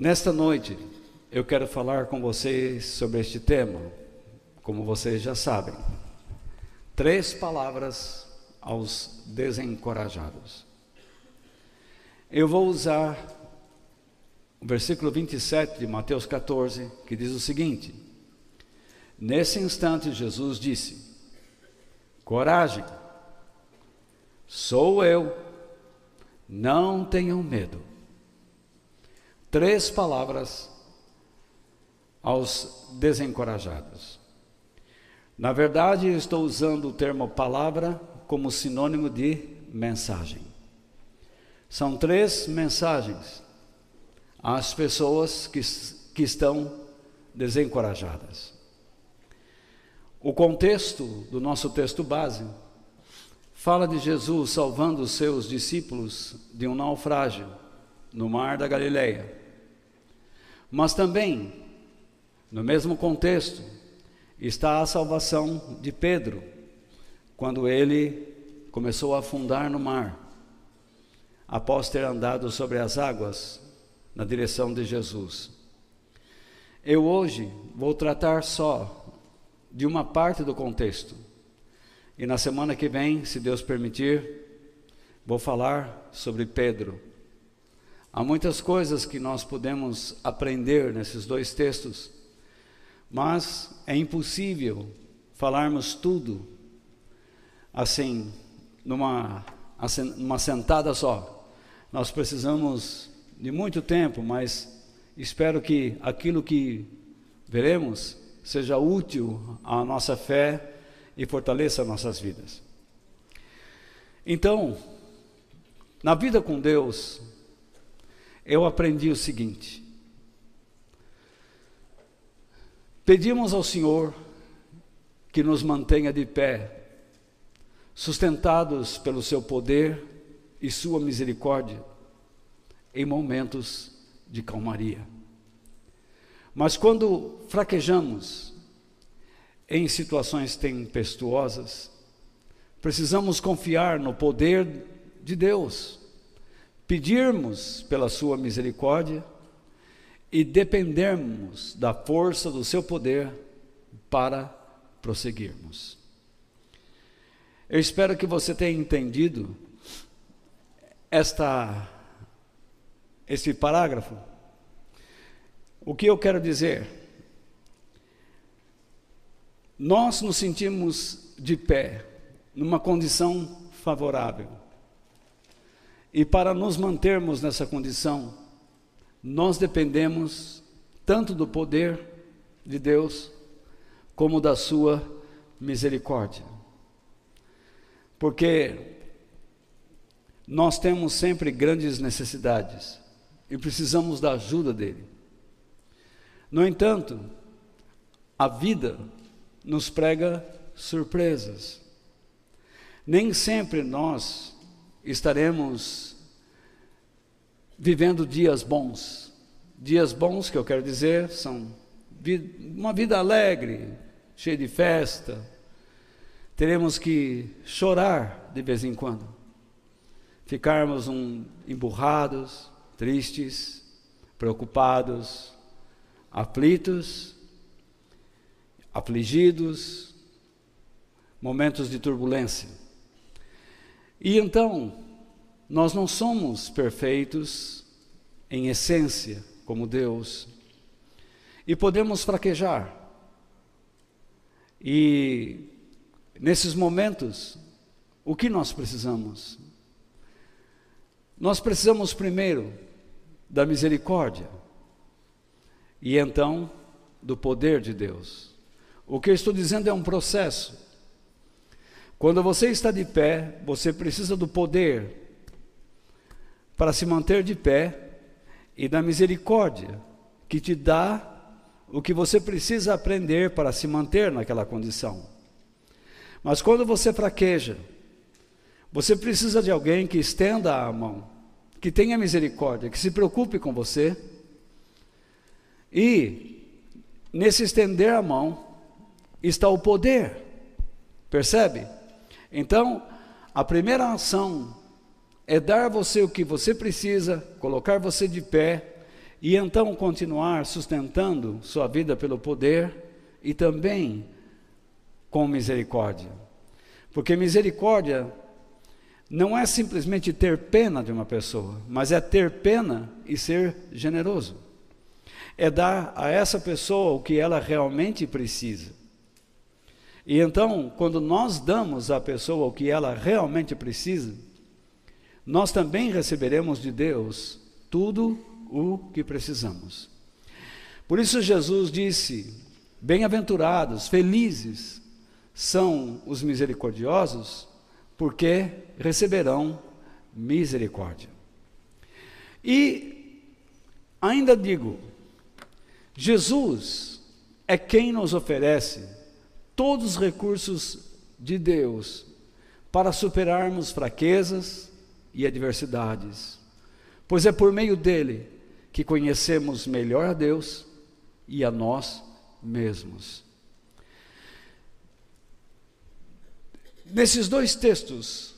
Nesta noite, eu quero falar com vocês sobre este tema, como vocês já sabem. Três palavras aos desencorajados. Eu vou usar o versículo 27 de Mateus 14, que diz o seguinte: Nesse instante, Jesus disse: Coragem, sou eu, não tenham medo três palavras aos desencorajados. Na verdade, estou usando o termo palavra como sinônimo de mensagem. São três mensagens às pessoas que, que estão desencorajadas. O contexto do nosso texto base fala de Jesus salvando os seus discípulos de um naufrágio no mar da Galileia. Mas também, no mesmo contexto, está a salvação de Pedro, quando ele começou a afundar no mar, após ter andado sobre as águas na direção de Jesus. Eu hoje vou tratar só de uma parte do contexto. E na semana que vem, se Deus permitir, vou falar sobre Pedro. Há muitas coisas que nós podemos aprender nesses dois textos, mas é impossível falarmos tudo assim, numa, numa sentada só. Nós precisamos de muito tempo, mas espero que aquilo que veremos seja útil à nossa fé e fortaleça nossas vidas. Então, na vida com Deus, eu aprendi o seguinte: pedimos ao Senhor que nos mantenha de pé, sustentados pelo seu poder e sua misericórdia, em momentos de calmaria. Mas quando fraquejamos em situações tempestuosas, precisamos confiar no poder de Deus pedirmos pela sua misericórdia e dependermos da força do seu poder para prosseguirmos. Eu espero que você tenha entendido esta esse parágrafo. O que eu quero dizer? Nós nos sentimos de pé, numa condição favorável. E para nos mantermos nessa condição, nós dependemos tanto do poder de Deus como da sua misericórdia. Porque nós temos sempre grandes necessidades e precisamos da ajuda dele. No entanto, a vida nos prega surpresas. Nem sempre nós estaremos vivendo dias bons. Dias bons, que eu quero dizer, são uma vida alegre, cheia de festa. Teremos que chorar de vez em quando, ficarmos um, emburrados, tristes, preocupados, aflitos, afligidos, momentos de turbulência. E então, nós não somos perfeitos em essência, como Deus, e podemos fraquejar. E nesses momentos, o que nós precisamos? Nós precisamos primeiro da misericórdia e então do poder de Deus. O que eu estou dizendo é um processo. Quando você está de pé, você precisa do poder para se manter de pé e da misericórdia que te dá o que você precisa aprender para se manter naquela condição. Mas quando você fraqueja, você precisa de alguém que estenda a mão, que tenha misericórdia, que se preocupe com você. E nesse estender a mão está o poder. Percebe? Então, a primeira ação é dar a você o que você precisa, colocar você de pé e então continuar sustentando sua vida pelo poder e também com misericórdia. Porque misericórdia não é simplesmente ter pena de uma pessoa, mas é ter pena e ser generoso. É dar a essa pessoa o que ela realmente precisa. E então, quando nós damos à pessoa o que ela realmente precisa, nós também receberemos de Deus tudo o que precisamos. Por isso, Jesus disse: Bem-aventurados, felizes são os misericordiosos, porque receberão misericórdia. E ainda digo, Jesus é quem nos oferece todos os recursos de Deus para superarmos fraquezas e adversidades, pois é por meio dele que conhecemos melhor a Deus e a nós mesmos. Nesses dois textos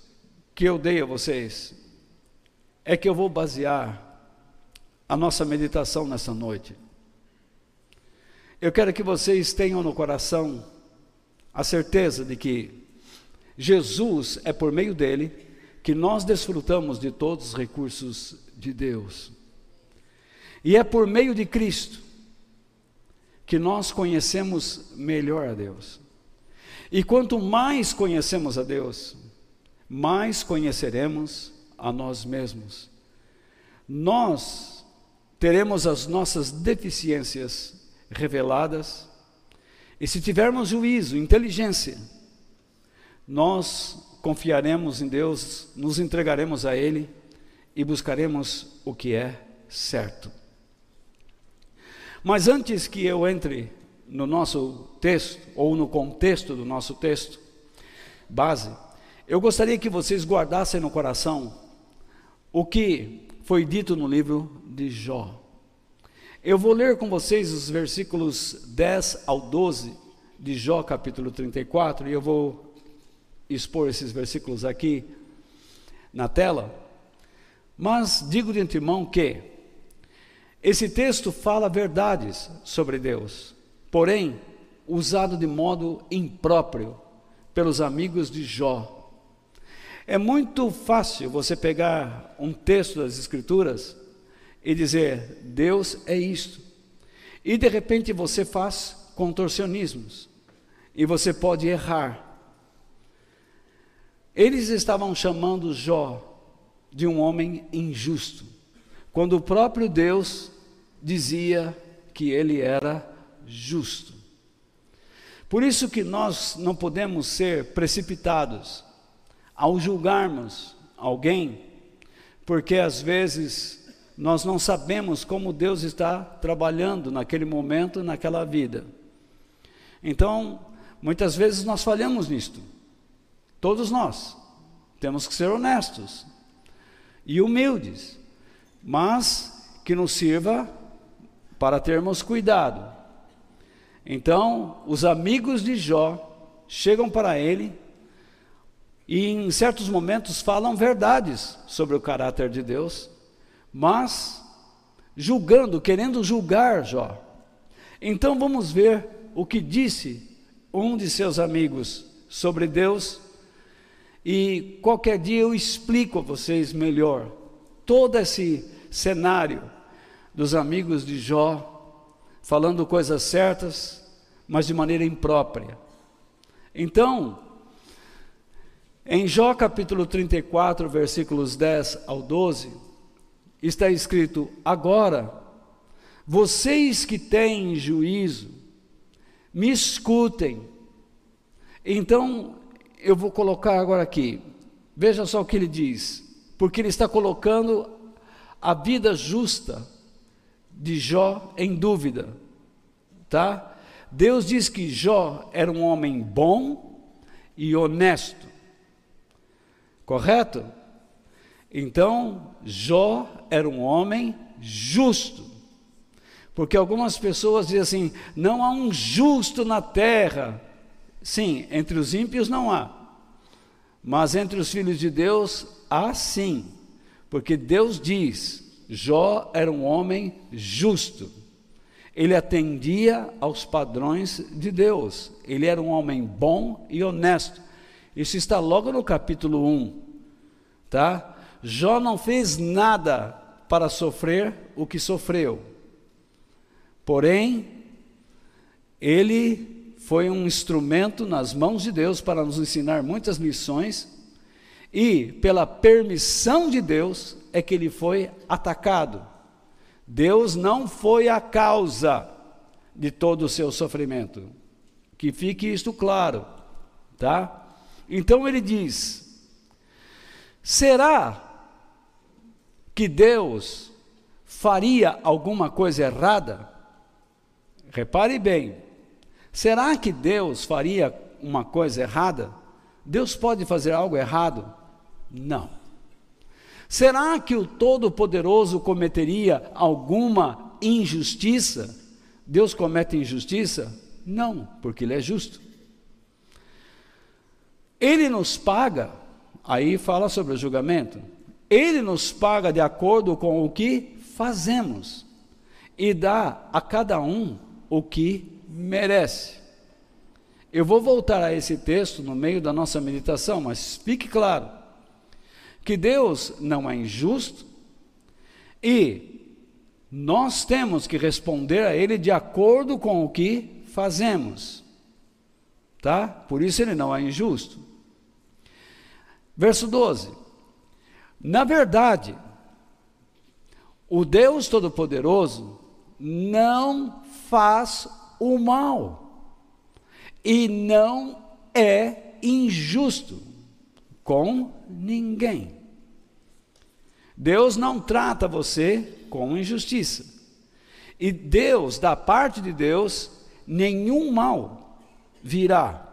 que eu dei a vocês, é que eu vou basear a nossa meditação nessa noite. Eu quero que vocês tenham no coração a certeza de que Jesus é por meio dele que nós desfrutamos de todos os recursos de Deus. E é por meio de Cristo que nós conhecemos melhor a Deus. E quanto mais conhecemos a Deus, mais conheceremos a nós mesmos. Nós teremos as nossas deficiências reveladas, e se tivermos juízo, inteligência, nós confiaremos em Deus, nos entregaremos a Ele e buscaremos o que é certo. Mas antes que eu entre no nosso texto, ou no contexto do nosso texto, base, eu gostaria que vocês guardassem no coração o que foi dito no livro de Jó. Eu vou ler com vocês os versículos 10 ao 12 de Jó, capítulo 34, e eu vou expor esses versículos aqui na tela. Mas digo de antemão que esse texto fala verdades sobre Deus, porém, usado de modo impróprio pelos amigos de Jó. É muito fácil você pegar um texto das Escrituras e dizer, Deus é isto, e de repente você faz contorcionismos, e você pode errar. Eles estavam chamando Jó de um homem injusto, quando o próprio Deus dizia que ele era justo. Por isso que nós não podemos ser precipitados ao julgarmos alguém, porque às vezes nós não sabemos como Deus está trabalhando naquele momento, naquela vida. Então, muitas vezes nós falhamos nisto. Todos nós temos que ser honestos e humildes, mas que nos sirva para termos cuidado. Então, os amigos de Jó chegam para ele e, em certos momentos, falam verdades sobre o caráter de Deus, mas julgando, querendo julgar Jó. Então, vamos ver o que disse um de seus amigos sobre Deus. E qualquer dia eu explico a vocês melhor todo esse cenário dos amigos de Jó, falando coisas certas, mas de maneira imprópria. Então, em Jó capítulo 34, versículos 10 ao 12, está escrito: Agora, vocês que têm juízo, me escutem. Então, eu vou colocar agora aqui, veja só o que ele diz, porque ele está colocando a vida justa de Jó em dúvida, tá? Deus diz que Jó era um homem bom e honesto, correto? Então, Jó era um homem justo, porque algumas pessoas dizem assim: não há um justo na terra. Sim, entre os ímpios não há, mas entre os filhos de Deus há sim, porque Deus diz Jó era um homem justo. Ele atendia aos padrões de Deus. Ele era um homem bom e honesto. Isso está logo no capítulo 1. Tá? Jó não fez nada para sofrer o que sofreu. Porém, ele foi um instrumento nas mãos de Deus para nos ensinar muitas lições, e pela permissão de Deus é que ele foi atacado. Deus não foi a causa de todo o seu sofrimento. Que fique isto claro, tá? Então ele diz: será que Deus faria alguma coisa errada? Repare bem, será que Deus faria uma coisa errada? Deus pode fazer algo errado? Não. Será que o Todo-Poderoso cometeria alguma injustiça? Deus comete injustiça? Não, porque Ele é justo. Ele nos paga, aí fala sobre o julgamento. Ele nos paga de acordo com o que fazemos e dá a cada um o que merece. Eu vou voltar a esse texto no meio da nossa meditação, mas fique claro que Deus não é injusto e nós temos que responder a Ele de acordo com o que fazemos, tá? Por isso Ele não é injusto. Verso 12: na verdade, o Deus Todo-Poderoso não faz o mal e não é injusto com ninguém. Deus não trata você com injustiça. E Deus, da parte de Deus, nenhum mal virá.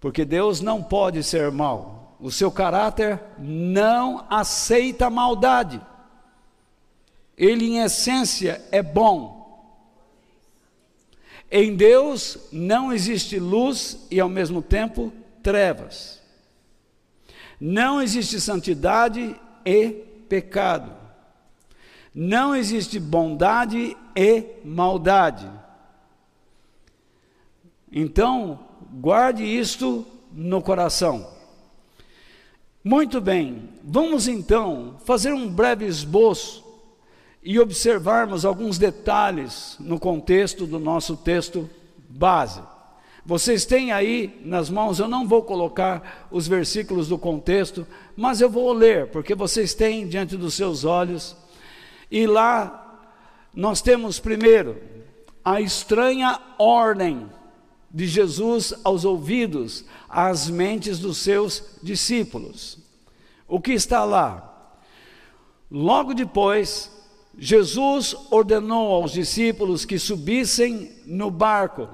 Porque Deus não pode ser mal. O seu caráter não aceita maldade. Ele, em essência, é bom. Em Deus não existe luz e, ao mesmo tempo, trevas. Não existe santidade e pecado. Não existe bondade e maldade. Então, guarde isto no coração. Muito bem, vamos então fazer um breve esboço e observarmos alguns detalhes no contexto do nosso texto base. Vocês têm aí nas mãos, eu não vou colocar os versículos do contexto, mas eu vou ler, porque vocês têm diante dos seus olhos. E lá nós temos primeiro a estranha ordem de Jesus aos ouvidos, às mentes dos seus discípulos. O que está lá? Logo depois, Jesus ordenou aos discípulos que subissem no barco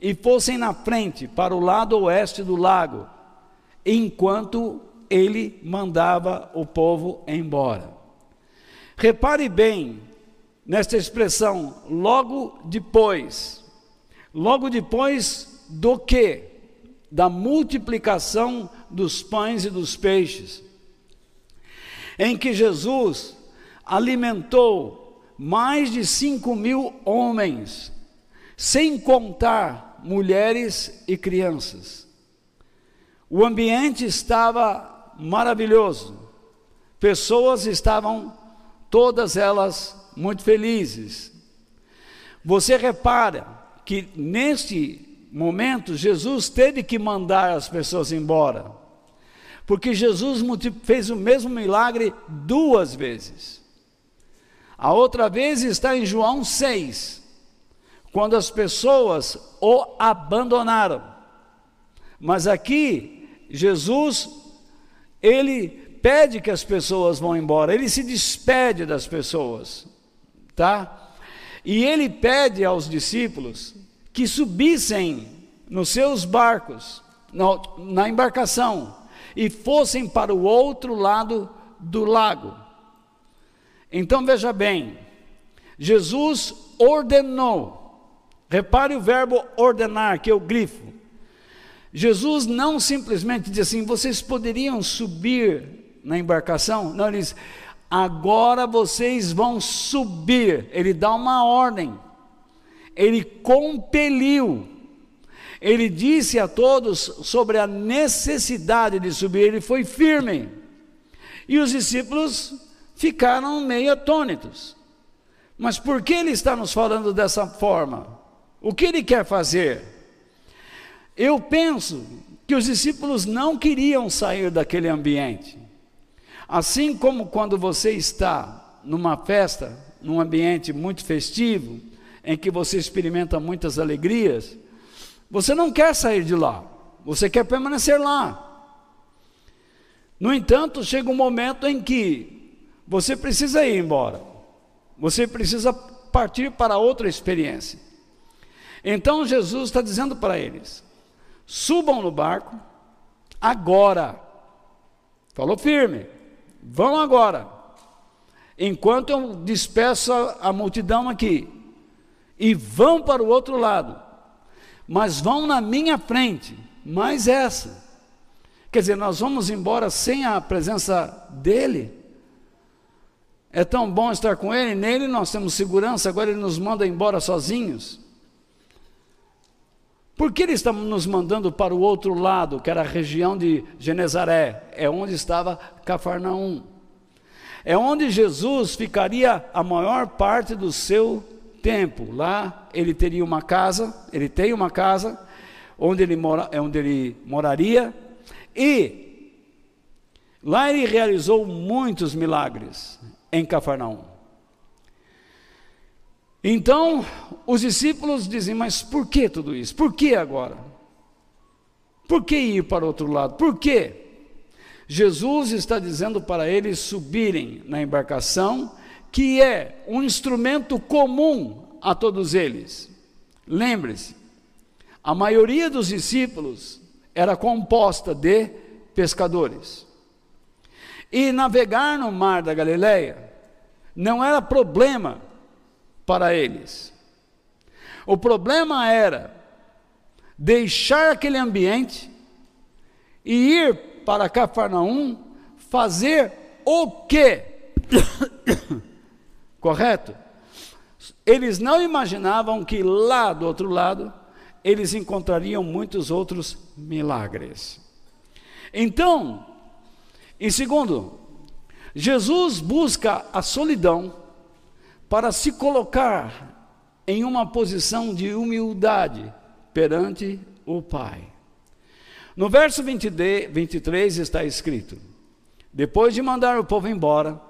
e fossem na frente para o lado oeste do lago, enquanto ele mandava o povo embora. Repare bem nesta expressão, logo depois. Logo depois do que? Da multiplicação dos pães e dos peixes, em que Jesus alimentou mais de cinco mil homens, sem contar mulheres e crianças. O ambiente estava maravilhoso, pessoas estavam, todas elas, muito felizes. Você repara que neste momento Jesus teve que mandar as pessoas embora, porque Jesus fez o mesmo milagre duas vezes. A outra vez está em João 6, quando as pessoas o abandonaram. Mas aqui, Jesus, ele pede que as pessoas vão embora, ele se despede das pessoas, tá? E ele pede aos discípulos que subissem nos seus barcos, na, na embarcação, e fossem para o outro lado do lago. Então veja bem, Jesus ordenou, repare o verbo ordenar, que é o grifo. Jesus não simplesmente diz assim, vocês poderiam subir na embarcação? Não, ele diz, agora vocês vão subir. Ele dá uma ordem, ele compeliu, ele disse a todos sobre a necessidade de subir, ele foi firme. E os discípulos ficaram meio atônitos. Mas por que ele está nos falando dessa forma? O que ele quer fazer? Eu penso que os discípulos não queriam sair daquele ambiente. Assim como quando você está numa festa, num ambiente muito festivo, em que você experimenta muitas alegrias, você não quer sair de lá, você quer permanecer lá. No entanto, chega um momento em que você precisa ir embora, você precisa partir para outra experiência. Então Jesus está dizendo para eles: subam no barco agora. Falou firme, vão agora. Enquanto eu despeço a, a multidão aqui, e vão para o outro lado, mas vão na minha frente, mais essa. Quer dizer, nós vamos embora sem a presença dele. É tão bom estar com ele, nele nós temos segurança, agora ele nos manda embora sozinhos. Por que ele está nos mandando para o outro lado, que era a região de Genezaré? É onde estava Cafarnaum. É onde Jesus ficaria a maior parte do seu tempo. Lá ele teria uma casa, ele tem uma casa, onde ele, mora, é onde ele moraria, e lá ele realizou muitos milagres em Cafarnaum. Então, os discípulos dizem: Mas por que tudo isso? Por que agora? Por que ir para outro lado? Por quê? Jesus está dizendo para eles subirem na embarcação, que é um instrumento comum a todos eles. Lembre-se, a maioria dos discípulos era composta de pescadores. E navegar no mar da Galileia não era problema para eles. O problema era deixar aquele ambiente e ir para Cafarnaum fazer o quê? Correto? Eles não imaginavam que lá do outro lado eles encontrariam muitos outros milagres. Então, em segundo, Jesus busca a solidão para se colocar em uma posição de humildade perante o Pai. No verso 23 está escrito: Depois de mandar o povo embora,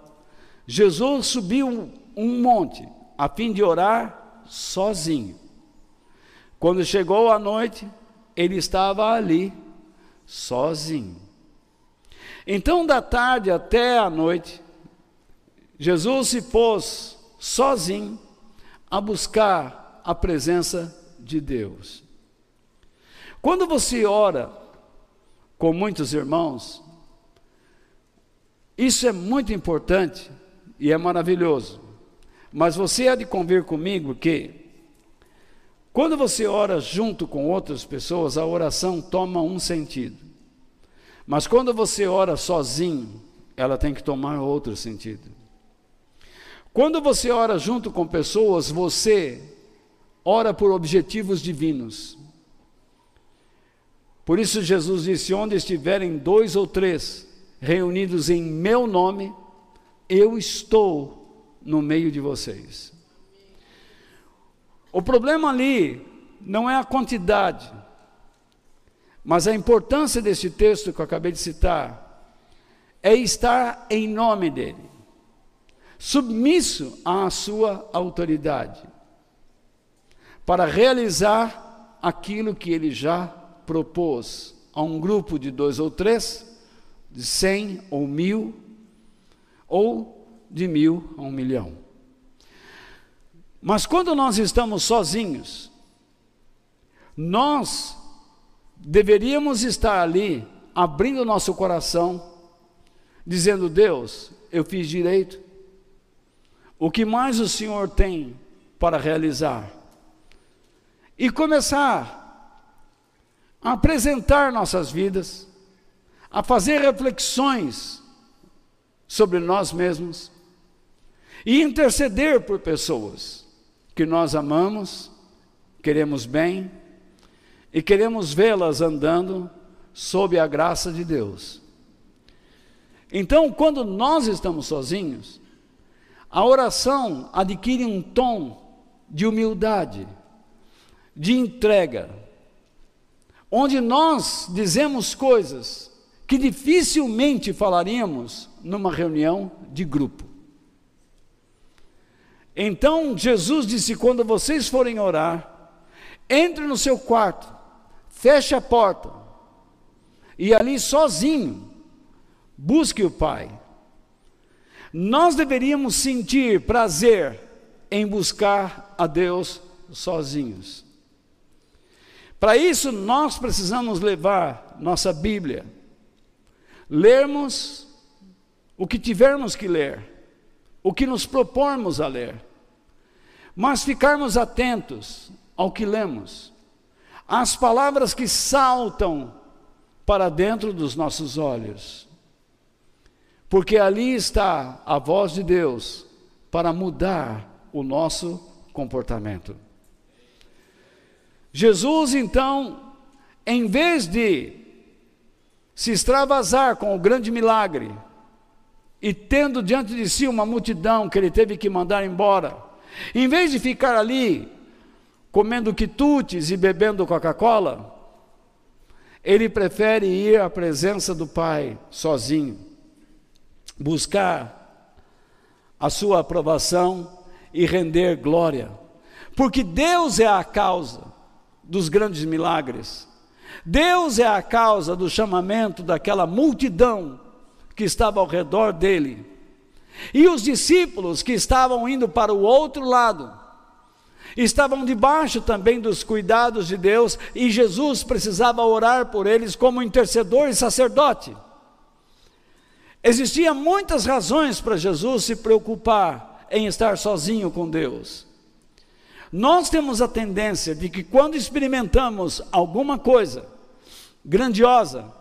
Jesus subiu um monte a fim de orar sozinho. Quando chegou a noite, ele estava ali sozinho. Então, da tarde até a noite, Jesus se pôs sozinho a buscar a presença de Deus. Quando você ora com muitos irmãos, isso é muito importante e é maravilhoso. Mas você há de convir comigo que, quando você ora junto com outras pessoas, a oração toma um sentido. Mas quando você ora sozinho, ela tem que tomar outro sentido. Quando você ora junto com pessoas, você ora por objetivos divinos. Por isso Jesus disse: Onde estiverem dois ou três reunidos em meu nome, eu estou no meio de vocês. O problema ali não é a quantidade, mas a importância desse texto que eu acabei de citar é estar em nome dele submisso à sua autoridade, para realizar aquilo que ele já propôs a um grupo de dois ou três, de cem ou mil, ou de mil a um milhão. Mas quando nós estamos sozinhos, nós deveríamos estar ali, abrindo nosso coração, dizendo: Deus, eu fiz direito, o que mais o Senhor tem para realizar. E começar a apresentar nossas vidas, a fazer reflexões sobre nós mesmos, e interceder por pessoas que nós amamos, queremos bem e queremos vê-las andando sob a graça de Deus. Então, quando nós estamos sozinhos, a oração adquire um tom de humildade, de entrega, onde nós dizemos coisas que dificilmente falaríamos numa reunião de grupo. Então Jesus disse: quando vocês forem orar, entre no seu quarto, feche a porta, e ali sozinho, busque o Pai. Nós deveríamos sentir prazer em buscar a Deus sozinhos. Para isso, nós precisamos levar nossa Bíblia, lermos o que tivermos que ler, o que nos propormos a ler, mas ficarmos atentos ao que lemos, às palavras que saltam para dentro dos nossos olhos, porque ali está a voz de Deus para mudar o nosso comportamento. Jesus, então, em vez de se extravasar com o grande milagre, e tendo diante de si uma multidão que ele teve que mandar embora, em vez de ficar ali comendo quitutes e bebendo Coca-Cola, ele prefere ir à presença do Pai sozinho, buscar a sua aprovação e render glória, porque Deus é a causa dos grandes milagres. Deus é a causa do chamamento daquela multidão que estava ao redor dele. E os discípulos que estavam indo para o outro lado, estavam debaixo também dos cuidados de Deus, e Jesus precisava orar por eles como intercedor e sacerdote. Existiam muitas razões para Jesus se preocupar em estar sozinho com Deus. Nós temos a tendência de que quando experimentamos alguma coisa grandiosa,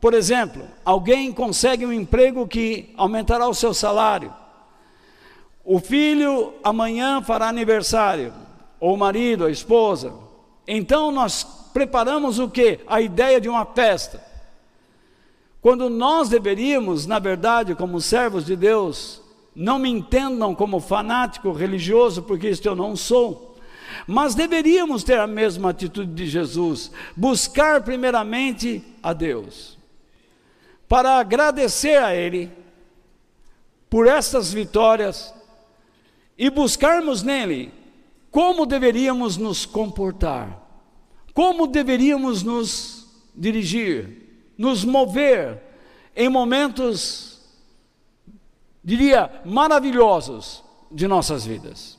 por exemplo, alguém consegue um emprego que aumentará o seu salário. O filho amanhã fará aniversário, ou o marido, a esposa. Então nós preparamos o que? A ideia de uma festa. Quando nós deveríamos, na verdade, como servos de Deus, não me entendam como fanático religioso, porque isto eu não sou. Mas deveríamos ter a mesma atitude de Jesus, buscar primeiramente a Deus para agradecer a Ele por estas vitórias e buscarmos nele como deveríamos nos comportar, como deveríamos nos dirigir, nos mover em momentos, diria, maravilhosos de nossas vidas.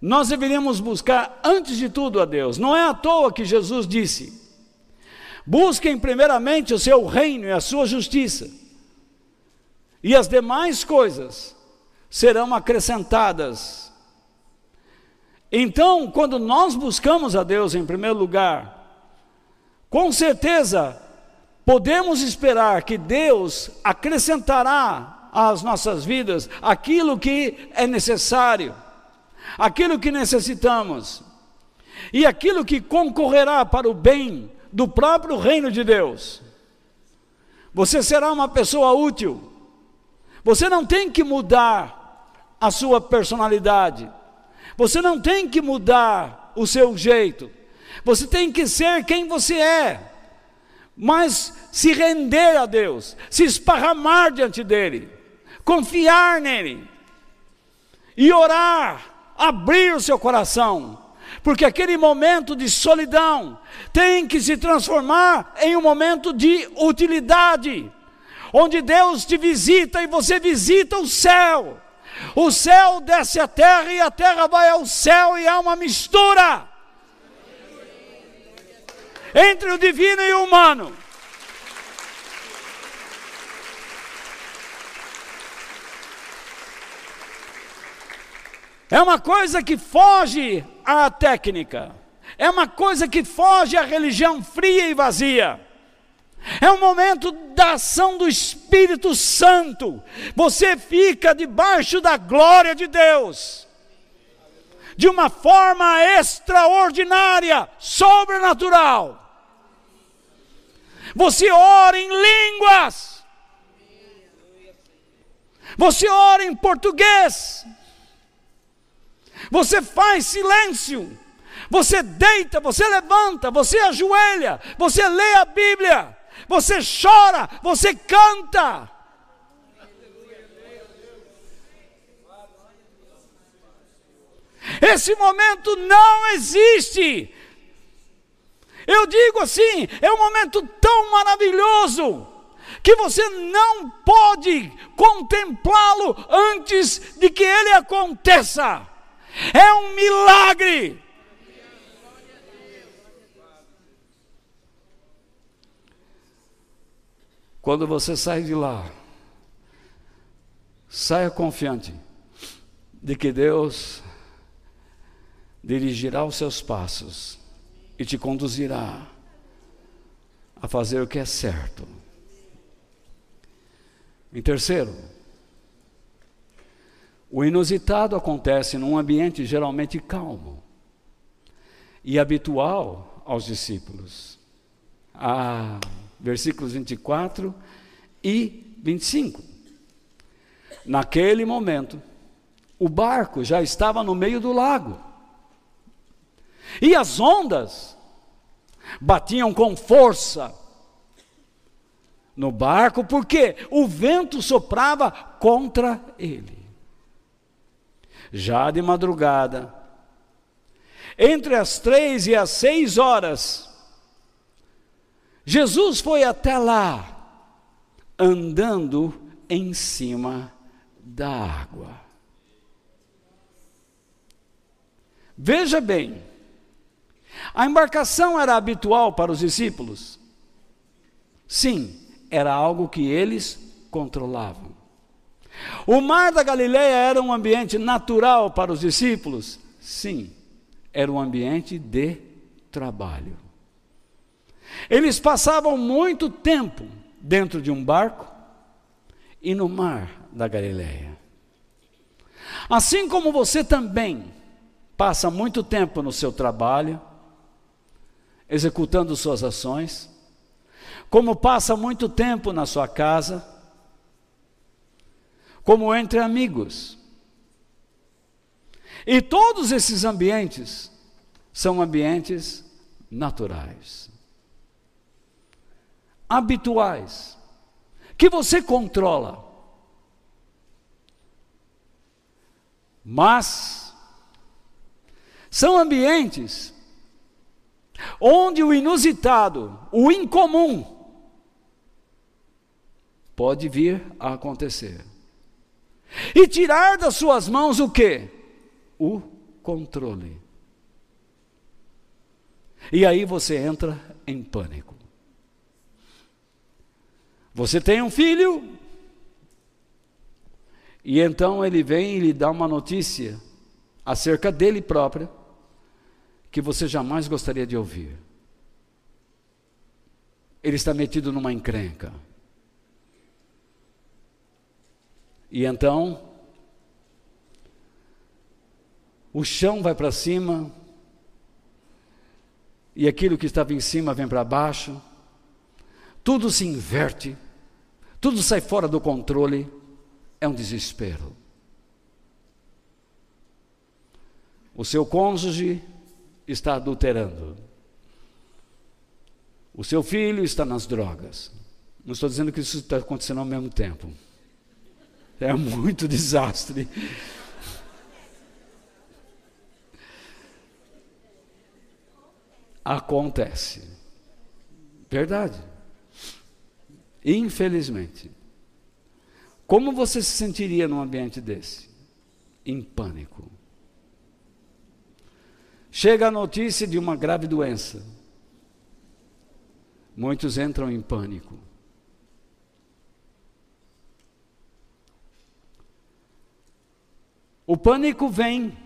Nós deveríamos buscar antes de tudo a Deus. Não é à toa que Jesus disse: Busquem primeiramente o seu reino e a sua justiça, e as demais coisas serão acrescentadas. Então, quando nós buscamos a Deus em primeiro lugar, com certeza podemos esperar que Deus acrescentará às nossas vidas aquilo que é necessário, aquilo que necessitamos, e aquilo que concorrerá para o bem do próprio reino de Deus. Você será uma pessoa útil. Você não tem que mudar a sua personalidade. Você não tem que mudar o seu jeito. Você tem que ser quem você é. Mas se render a Deus, se esparramar diante dele, confiar nele e orar, abrir o seu coração porque aquele momento de solidão tem que se transformar em um momento de utilidade, onde Deus te visita e você visita o céu. O céu desce à terra e a terra vai ao céu e há uma mistura entre o divino e o humano. É uma coisa que foge à técnica. É uma coisa que foge à religião fria e vazia. É um momento da ação do Espírito Santo. Você fica debaixo da glória de Deus. De uma forma extraordinária, sobrenatural. Você ora em línguas. Você ora em português. Você faz silêncio. Você deita, você levanta, você ajoelha, você lê a Bíblia, você chora, você canta. Esse momento não existe. Eu digo assim: é um momento tão maravilhoso que você não pode contemplá-lo antes de que ele aconteça. É um milagre. Quando você sai de lá, saia confiante de que Deus dirigirá os seus passos e te conduzirá a fazer o que é certo. Em terceiro, o inusitado acontece num ambiente geralmente calmo e habitual aos discípulos. Ah, versículos 24 e 25. Naquele momento, o barco já estava no meio do lago. E as ondas batiam com força no barco, porque o vento soprava contra ele. Já de madrugada, entre as três e as seis horas, Jesus foi até lá, andando em cima da água. Veja bem, a embarcação era habitual para os discípulos? Sim, era algo que eles controlavam. O mar da Galileia era um ambiente natural para os discípulos? Sim, era um ambiente de trabalho. Eles passavam muito tempo dentro de um barco e no mar da Galileia. Assim como você também passa muito tempo no seu trabalho, executando suas ações, como passa muito tempo na sua casa, como entre amigos. E todos esses ambientes são ambientes naturais habituais, que você controla. Mas são ambientes onde o inusitado, o incomum, pode vir a acontecer. E tirar das suas mãos o que? O controle. E aí você entra em pânico. Você tem um filho, e então ele vem e lhe dá uma notícia acerca dele próprio, que você jamais gostaria de ouvir. Ele está metido numa encrenca. E então, o chão vai para cima, e aquilo que estava em cima vem para baixo, tudo se inverte tudo sai fora do controle, é um desespero. O seu cônjuge está adulterando. O seu filho está nas drogas. Não estou dizendo que isso está acontecendo ao mesmo tempo. É muito desastre. Acontece. Verdade. Infelizmente. Como você se sentiria num ambiente desse? Em pânico. Chega a notícia de uma grave doença. Muitos entram em pânico. O pânico vem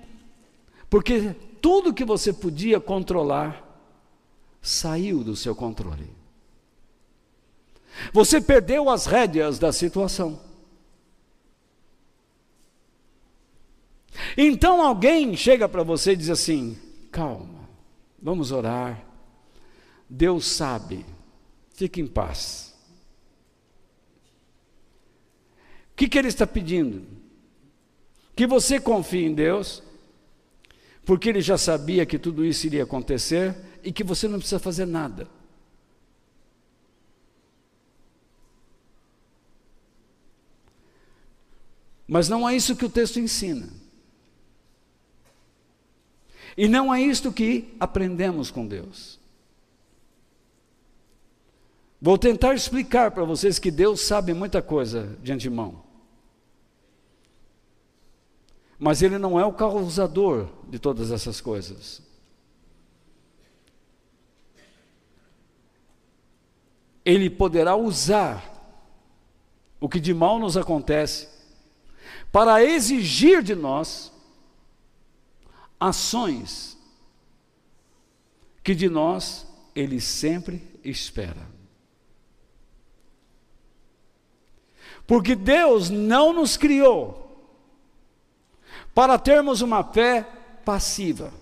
porque tudo que você podia controlar saiu do seu controle. Você perdeu as rédeas da situação. Então alguém chega para você e diz assim: calma, vamos orar. Deus sabe, fique em paz. O que, que ele está pedindo? Que você confie em Deus, porque ele já sabia que tudo isso iria acontecer e que você não precisa fazer nada. Mas não é isso que o texto ensina. E não é isto que aprendemos com Deus. Vou tentar explicar para vocês que Deus sabe muita coisa de antemão. Mas Ele não é o causador de todas essas coisas. Ele poderá usar o que de mal nos acontece para exigir de nós ações que de nós Ele sempre espera. Porque Deus não nos criou para termos uma fé passiva.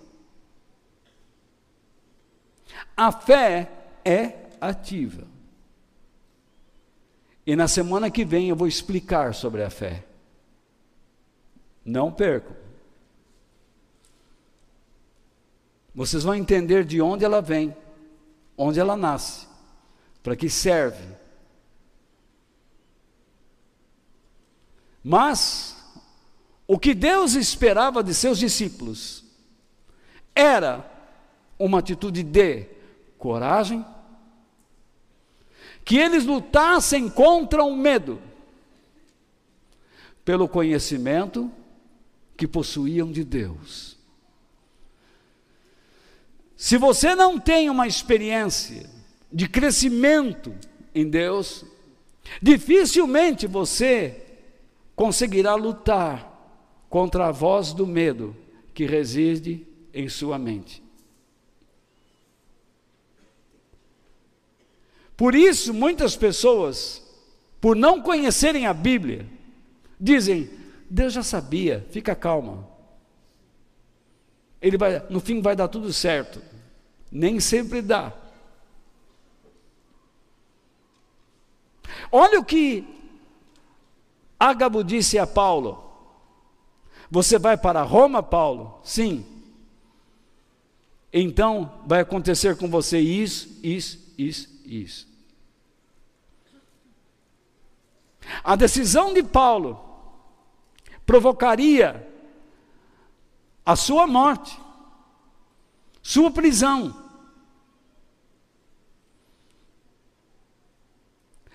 A fé é ativa. E na semana que vem eu vou explicar sobre a fé. Não percam. Vocês vão entender de onde ela vem, onde ela nasce, para que serve. Mas o que Deus esperava de seus discípulos era uma atitude de coragem, que eles lutassem contra o medo, pelo conhecimento que possuíam de Deus. Se você não tem uma experiência de crescimento em Deus, dificilmente você conseguirá lutar contra a voz do medo que reside em sua mente. Por isso, muitas pessoas, por não conhecerem a Bíblia, dizem: Deus já sabia, fica calma. Ele vai, no fim vai dar tudo certo. Nem sempre dá. Olha o que Ágabo disse a Paulo. Você vai para Roma, Paulo? Sim. Então vai acontecer com você isso, isso, isso, isso. A decisão de Paulo provocaria a sua morte, sua prisão.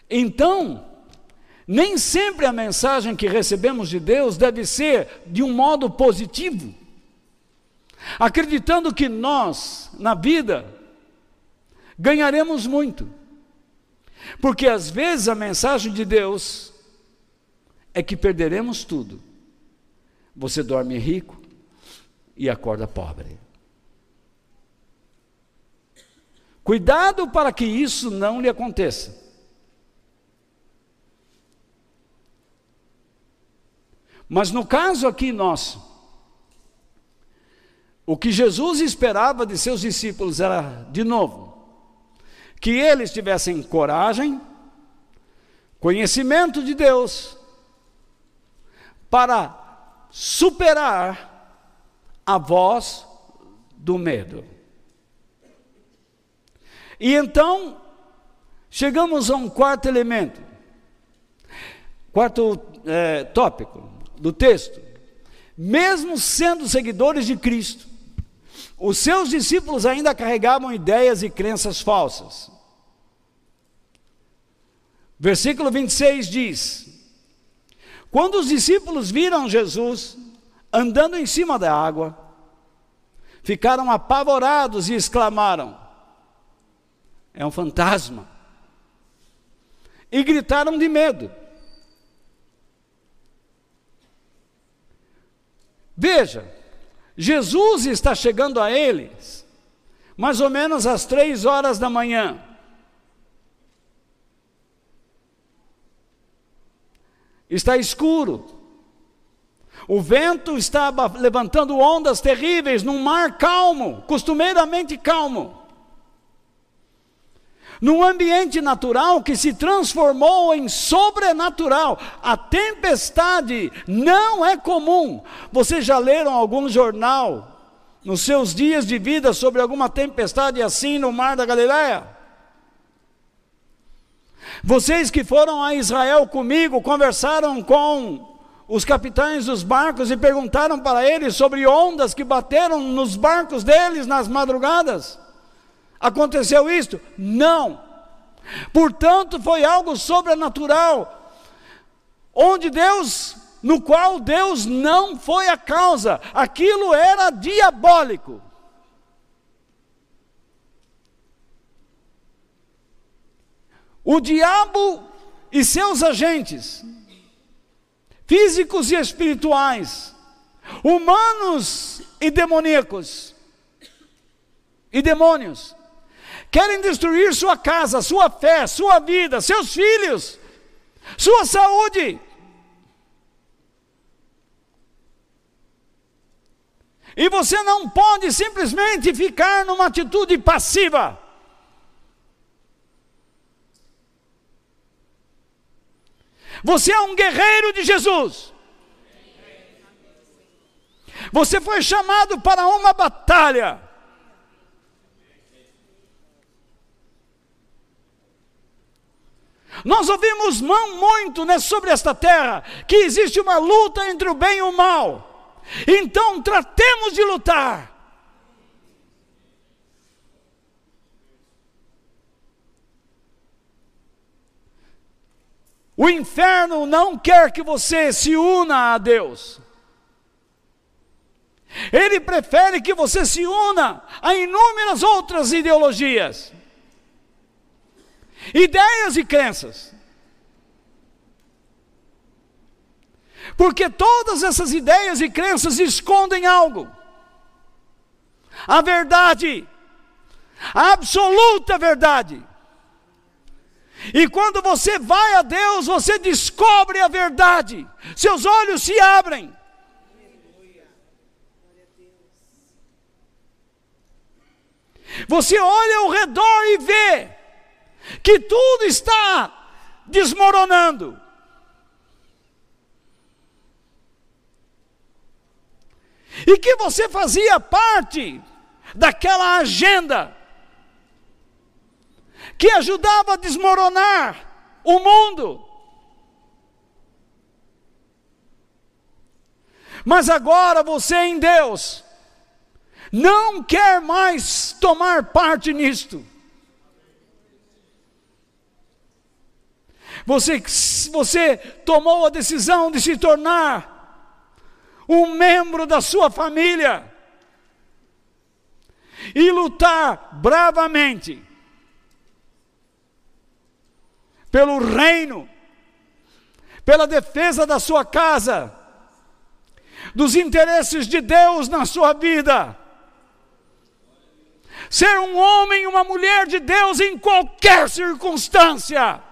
Então, nem sempre a mensagem que recebemos de Deus deve ser de um modo positivo, acreditando que nós, na vida, ganharemos muito. Porque às vezes a mensagem de Deus é que perderemos tudo. Você dorme rico, e acorda pobre. Cuidado para que isso não lhe aconteça. Mas no caso aqui nosso, o que Jesus esperava de seus discípulos era, de novo, que eles tivessem coragem, conhecimento de Deus, para superar a voz do medo. E então, chegamos a um quarto elemento, quarto é, tópico do texto. Mesmo sendo seguidores de Cristo, os seus discípulos ainda carregavam ideias e crenças falsas. Versículo 26 diz: Quando os discípulos viram Jesus, andando em cima da água, ficaram apavorados e exclamaram: É um fantasma! E gritaram de medo. Veja, Jesus está chegando a eles, mais ou menos às três horas da manhã. Está escuro. O vento está levantando ondas terríveis num mar calmo, costumeiramente calmo. Num ambiente natural que se transformou em sobrenatural. A tempestade não é comum. Vocês já leram algum jornal nos seus dias de vida sobre alguma tempestade assim no mar da Galileia? Vocês que foram a Israel comigo conversaram com os capitães dos barcos e perguntaram para eles sobre ondas que bateram nos barcos deles nas madrugadas. Aconteceu isto? Não. Portanto, foi algo sobrenatural, onde Deus, no qual Deus não foi a causa, aquilo era diabólico. O diabo e seus agentes físicos e espirituais, humanos e demoníacos, e demônios, querem destruir sua casa, sua fé, sua vida, seus filhos, sua saúde. E você não pode simplesmente ficar numa atitude passiva. Você é um guerreiro de Jesus. Você foi chamado para uma batalha. Nós ouvimos muito né, sobre esta terra que existe uma luta entre o bem e o mal. Então tratemos de lutar. O inferno não quer que você se una a Deus. Ele prefere que você se una a inúmeras outras ideologias, ideias e crenças. Porque todas essas ideias e crenças escondem algo. A verdade, a absoluta verdade. E quando você vai a Deus, você descobre a verdade, seus olhos se abrem. Você olha ao redor e vê que tudo está desmoronando. E que você fazia parte daquela agenda que ajudava a desmoronar o mundo. Mas agora você em Deus não quer mais tomar parte nisto. Você, você tomou a decisão de se tornar um membro da sua família e lutar bravamente pelo reino, pela defesa da sua casa, dos interesses de Deus na sua vida. Ser um homem e uma mulher de Deus em qualquer circunstância.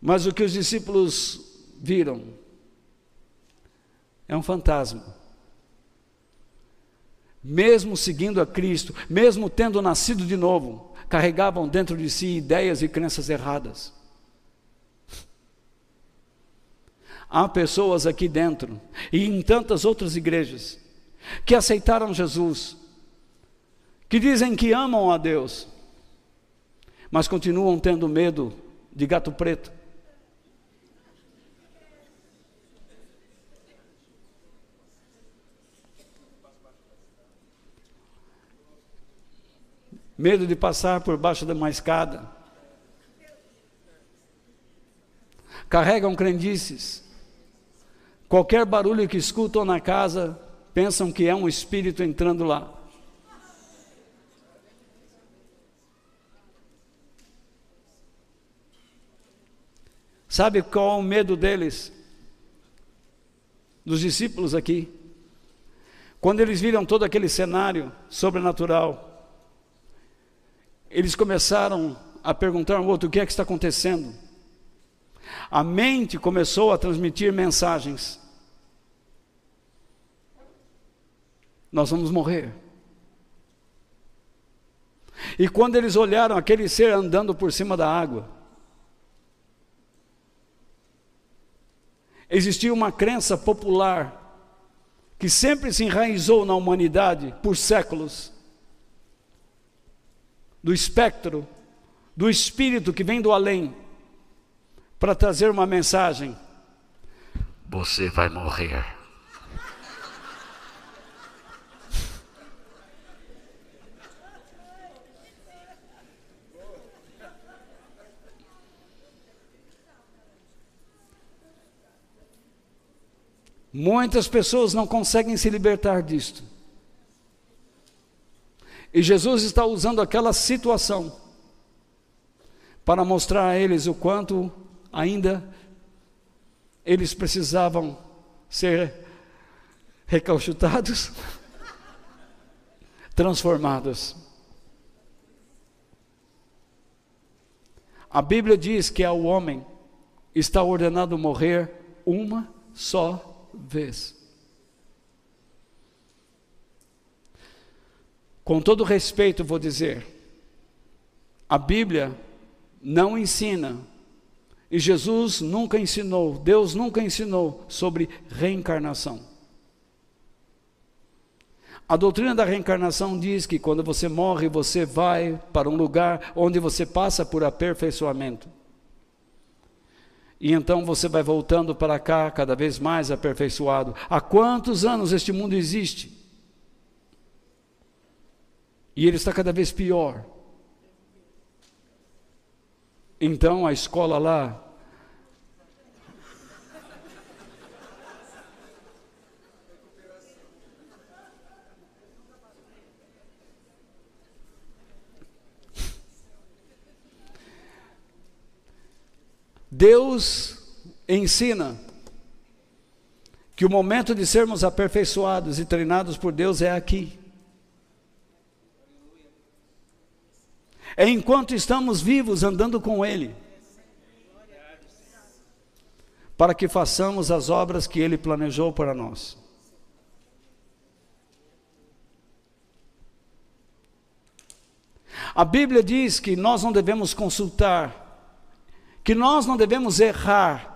Mas o que os discípulos viram é um fantasma. Mesmo seguindo a Cristo, mesmo tendo nascido de novo, carregavam dentro de si ideias e crenças erradas. Há pessoas aqui dentro e em tantas outras igrejas que aceitaram Jesus, que dizem que amam a Deus, mas continuam tendo medo de gato preto. Medo de passar por baixo de uma escada. Carregam crendices. Qualquer barulho que escutam na casa, pensam que é um espírito entrando lá. Sabe qual é o medo deles? Dos discípulos aqui? Quando eles viram todo aquele cenário sobrenatural, eles começaram a perguntar ao outro: o que é que está acontecendo? A mente começou a transmitir mensagens. Nós vamos morrer. E quando eles olharam aquele ser andando por cima da água, existia uma crença popular que sempre se enraizou na humanidade por séculos do espectro, do espírito que vem do além, para trazer uma mensagem: Você vai morrer. Muitas pessoas não conseguem se libertar disto. E Jesus está usando aquela situação para mostrar a eles o quanto ainda eles precisavam ser recalchutados, transformados. A Bíblia diz que ao homem está ordenado morrer uma só vez. Com todo respeito, vou dizer, a Bíblia não ensina, e Jesus nunca ensinou, Deus nunca ensinou sobre reencarnação. A doutrina da reencarnação diz que quando você morre, você vai para um lugar onde você passa por aperfeiçoamento. E então você vai voltando para cá cada vez mais aperfeiçoado. Há quantos anos este mundo existe? E ele está cada vez pior. Então a escola lá Deus ensina que o momento de sermos aperfeiçoados e treinados por Deus é aqui. É enquanto estamos vivos andando com Ele, para que façamos as obras que Ele planejou para nós. A Bíblia diz que nós não devemos consultar que nós não devemos errar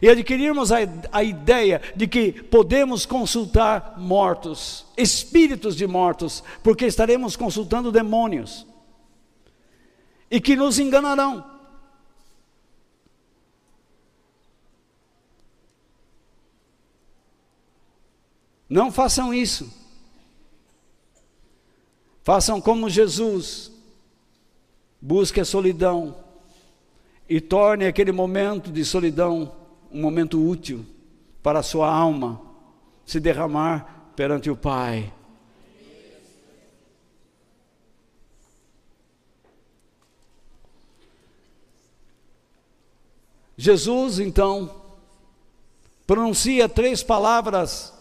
e adquirirmos a, a, ideia de que podemos consultar mortos, espíritos de mortos, porque estaremos consultando demônios e que nos enganarão. Não façam isso. Façam como Jesus. Busque a solidão e torne aquele momento de solidão um momento útil para a sua alma se derramar perante o Pai. Jesus, então, pronuncia três palavras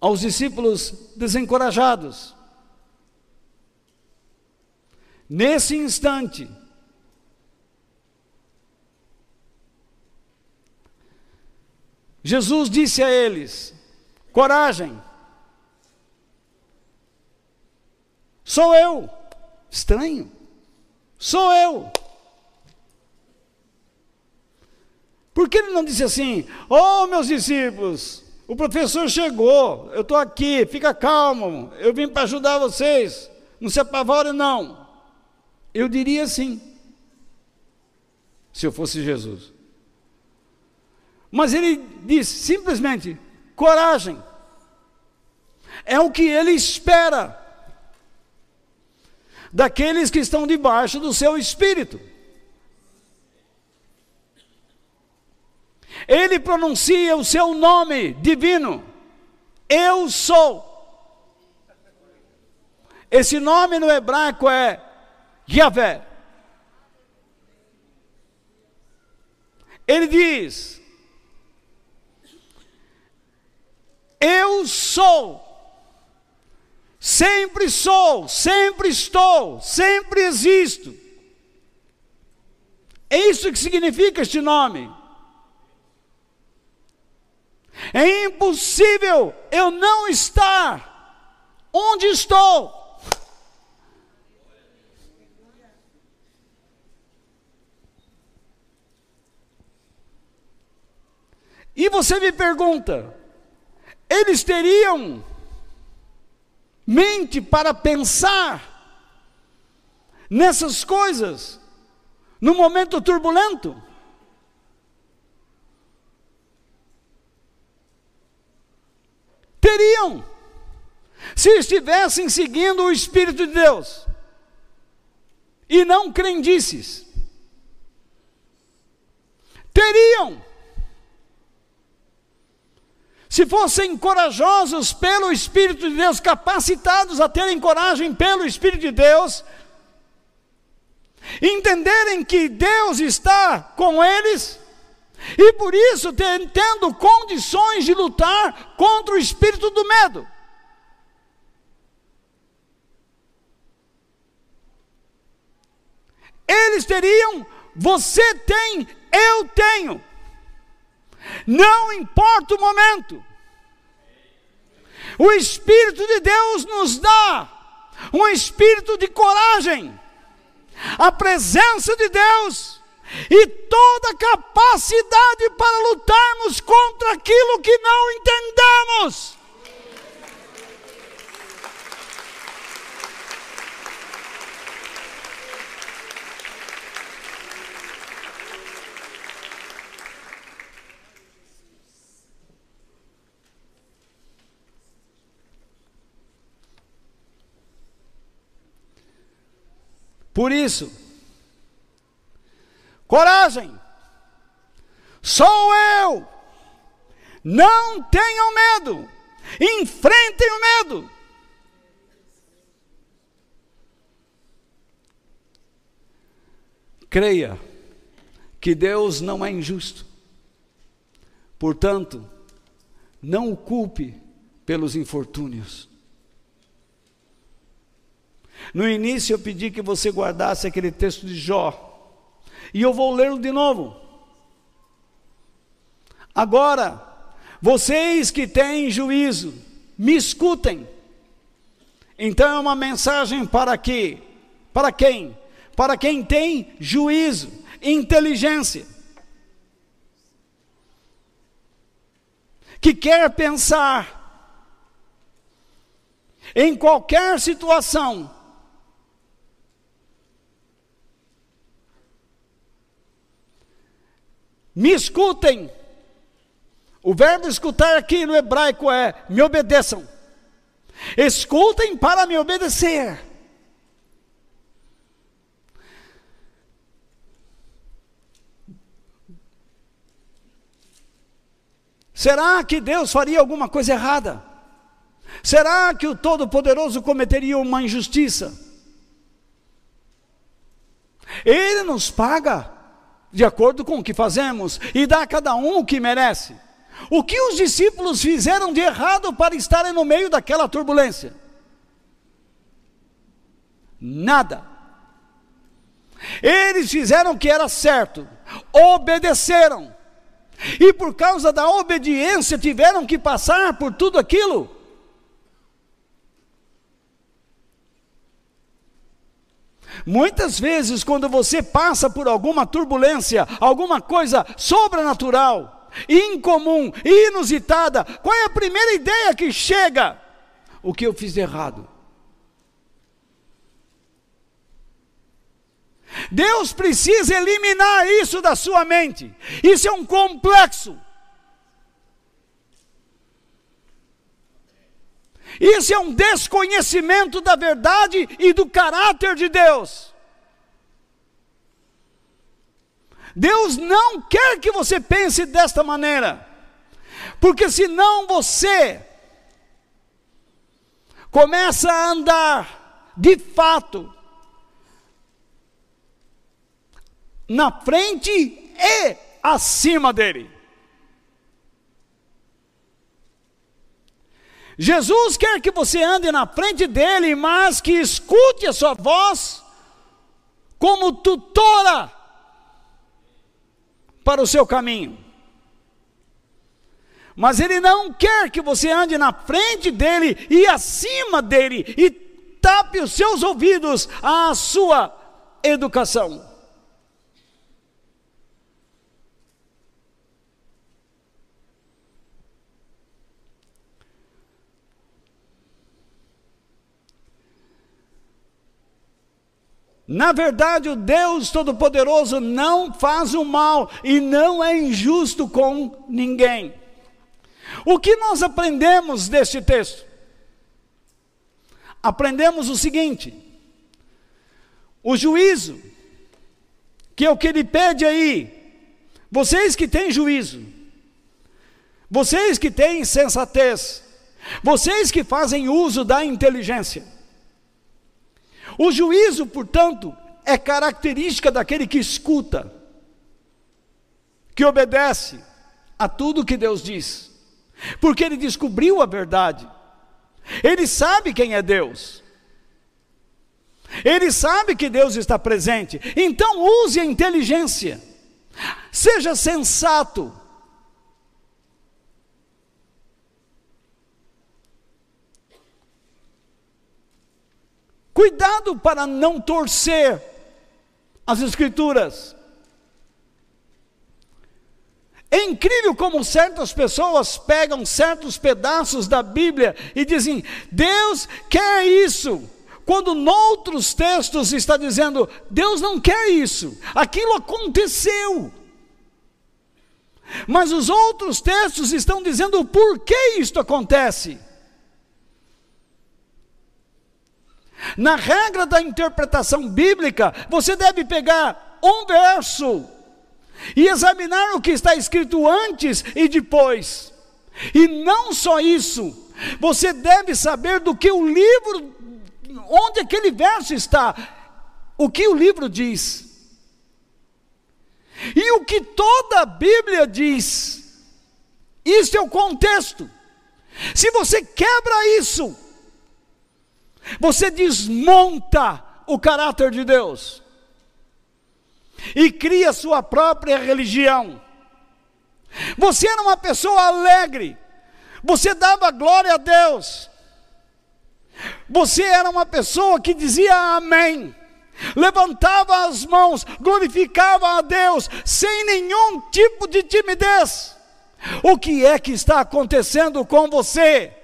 aos discípulos desencorajados. Nesse instante, Jesus disse a eles: coragem, sou eu. Estranho, sou eu. Por que ele não disse assim: Oh, meus discípulos, o professor chegou, eu estou aqui, fica calmo, eu vim para ajudar vocês, não se apavorem, não. Eu diria sim, se eu fosse Jesus. Mas ele diz simplesmente: coragem. É o que ele espera daqueles que estão debaixo do seu espírito. Ele pronuncia o seu nome divino. Eu sou. Esse nome no hebraico é Yahvé. Ele diz: Eu Eu sou. Sempre sou, sempre estou, sempre existo. É isso que significa este nome. É impossível eu não estar onde estou. E você me pergunta, eles teriam mente para pensar nessas coisas no momento turbulento? Teriam, se estivessem seguindo o Espírito de Deus e não crendices. Teriam, se fossem corajosos pelo Espírito de Deus, capacitados a terem coragem pelo Espírito de Deus, entenderem que Deus está com eles, e por isso tendo condições de lutar contra o espírito do medo. Eles teriam, você tem, eu tenho. Não importa o momento. O Espírito de Deus nos dá um espírito de coragem. A presença de Deus e toda capacidade para lutarmos contra aquilo que não entendemos. Por isso, coragem, sou eu, não tenham medo, enfrentem o medo. Creia que Deus não é injusto, portanto, não o culpe pelos infortúnios. No início eu pedi que você guardasse aquele texto de Jó. E eu vou lê-lo de novo. Agora, vocês que têm juízo, me escutem. Então é uma mensagem para quê? Para quem? Para quem tem juízo, inteligência. Que quer pensar em qualquer situação Me escutem. O verbo escutar aqui no hebraico é me obedeçam. Escutem para me obedecer. Será que Deus faria alguma coisa errada? Será que o Todo-Poderoso cometeria uma injustiça? Ele nos paga de acordo com o que fazemos, e dá a cada um o que merece. O que os discípulos fizeram de errado para estarem no meio daquela turbulência? Nada. Eles fizeram o que era certo, obedeceram, e por causa da obediência tiveram que passar por tudo aquilo. Muitas vezes, quando você passa por alguma turbulência, alguma coisa sobrenatural, incomum, inusitada, qual é a primeira ideia que chega? O que eu fiz de errado? Deus precisa eliminar isso da sua mente. Isso é um complexo. Isso é um desconhecimento da verdade e do caráter de Deus. Deus não quer que você pense desta maneira, porque senão você começa a andar de fato na frente e acima dele. Jesus quer que você ande na frente dele, mas que escute a sua voz como tutora para o seu caminho. Mas ele não quer que você ande na frente dele e acima dele e tape os seus ouvidos à sua educação. Na verdade, o Deus Todo-Poderoso não faz o mal e não é injusto com ninguém. O que nós aprendemos deste texto? Aprendemos o seguinte: o juízo, que é o que ele pede aí, vocês que têm juízo, vocês que têm sensatez, vocês que fazem uso da inteligência, o juízo, portanto, é característica daquele que escuta, que obedece a tudo que Deus diz, porque ele descobriu a verdade, ele sabe quem é Deus, ele sabe que Deus está presente, então use a inteligência, seja sensato, Cuidado para não torcer as Escrituras. É incrível como certas pessoas pegam certos pedaços da Bíblia e dizem: Deus quer isso. Quando noutros textos está dizendo: Deus não quer isso, aquilo aconteceu. Mas os outros textos estão dizendo por que isto acontece. Na regra da interpretação bíblica, você deve pegar um verso e examinar o que está escrito antes e depois. E não só isso, você deve saber do que o livro, onde aquele verso está, o que o livro diz. E o que toda a Bíblia diz. Isso é o contexto. Se você quebra isso, você desmonta o caráter de Deus e cria sua própria religião. Você era uma pessoa alegre, você dava glória a Deus, você era uma pessoa que dizia amém, levantava as mãos, glorificava a Deus, sem nenhum tipo de timidez. O que é que está acontecendo com você?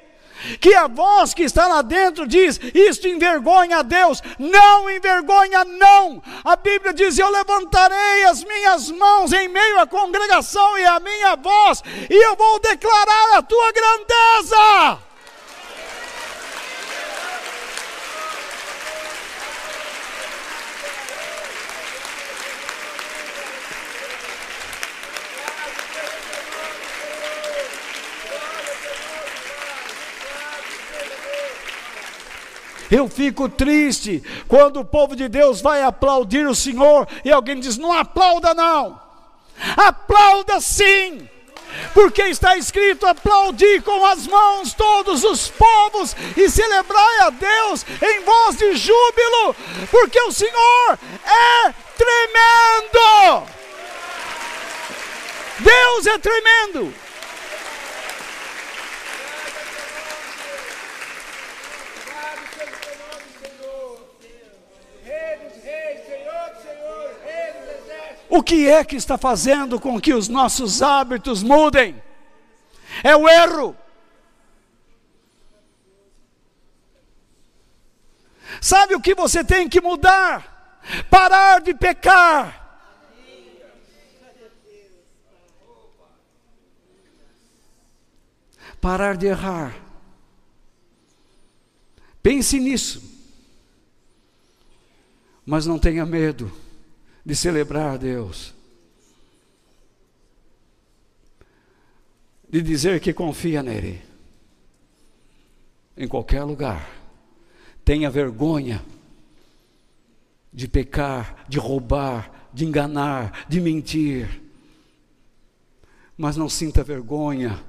Que a voz que está lá dentro diz: Isto envergonha a Deus. Não envergonha, não. A Bíblia diz: Eu levantarei as minhas mãos em meio à congregação e a minha voz, e eu vou declarar a tua grandeza. Eu fico triste quando o povo de Deus vai aplaudir o Senhor e alguém diz: não aplauda, não. Aplauda sim. Porque está escrito: aplaudir com as mãos todos os povos e celebrai a Deus em voz de júbilo, porque o Senhor é tremendo. Deus é tremendo. O que é que está fazendo com que os nossos hábitos mudem? É o erro. Sabe o que você tem que mudar? Parar de pecar. Parar de errar. Pense nisso. Mas não tenha medo de celebrar a Deus, de dizer que confia nele, em qualquer lugar. Tenha vergonha de pecar, de roubar, de enganar, de mentir, mas não sinta vergonha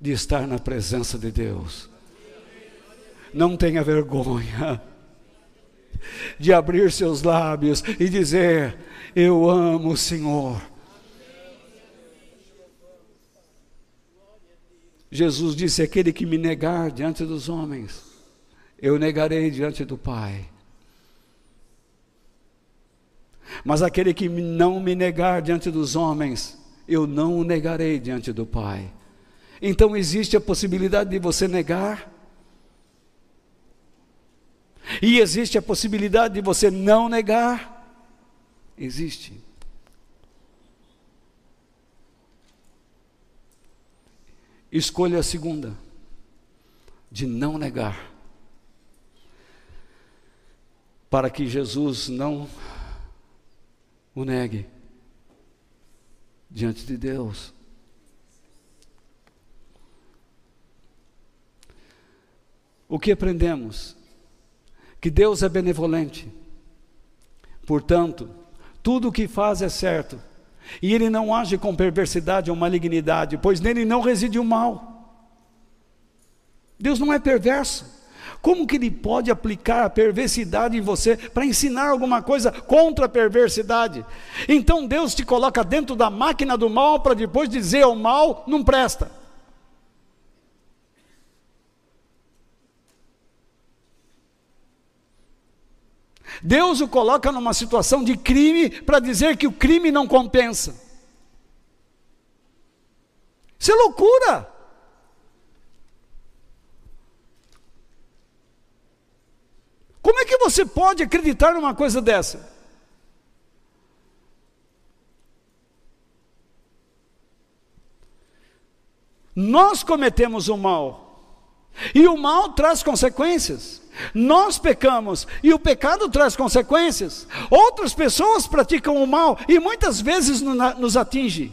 de estar na presença de Deus. não tenha vergonha de abrir seus lábios e dizer: Eu amo o Senhor. Jesus disse: Aquele que me negar diante dos homens, eu negarei diante do Pai. Mas aquele que não me negar diante dos homens, eu não o negarei diante do Pai. Então existe a possibilidade de você negar, e existe a possibilidade de você não negar. Existe. Escolha a segunda, de não negar, para que Jesus não o negue diante de Deus. O que aprendemos? Que Deus é benevolente. Portanto, tudo o que faz é certo. E ele não age com perversidade ou malignidade, pois nele não reside o mal. Deus não é perverso. Como que ele pode aplicar a perversidade em você para ensinar alguma coisa contra a perversidade? Então Deus te coloca dentro da máquina do mal para depois dizer o mal não presta. Deus o coloca numa situação de crime para dizer que o crime não compensa. Isso é loucura. Como é que você pode acreditar numa coisa dessa? Nós cometemos o mal, e o mal traz consequências. Nós pecamos e o pecado traz consequências. Outras pessoas praticam o mal e muitas vezes nos atinge.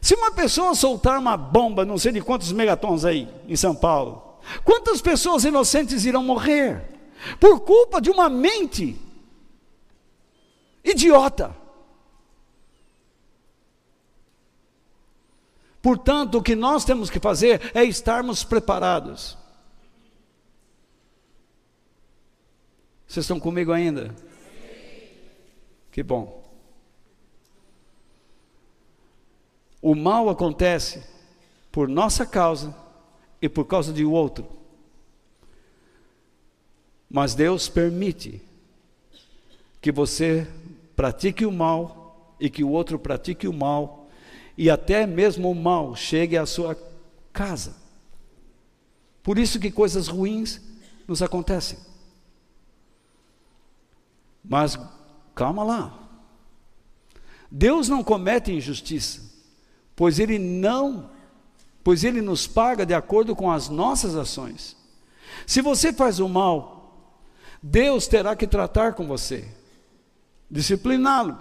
Se uma pessoa soltar uma bomba, não sei de quantos megatons aí em São Paulo, quantas pessoas inocentes irão morrer por culpa de uma mente idiota? Portanto, o que nós temos que fazer é estarmos preparados. Vocês estão comigo ainda? Que bom. O mal acontece por nossa causa e por causa de outro. Mas Deus permite que você pratique o mal e que o outro pratique o mal e até mesmo o mal chegue à sua casa. Por isso que coisas ruins nos acontecem. Mas calma lá. Deus não comete injustiça pois ele não, pois ele nos paga de acordo com as nossas ações. Se você faz o mal, Deus terá que tratar com você, discipliná-lo.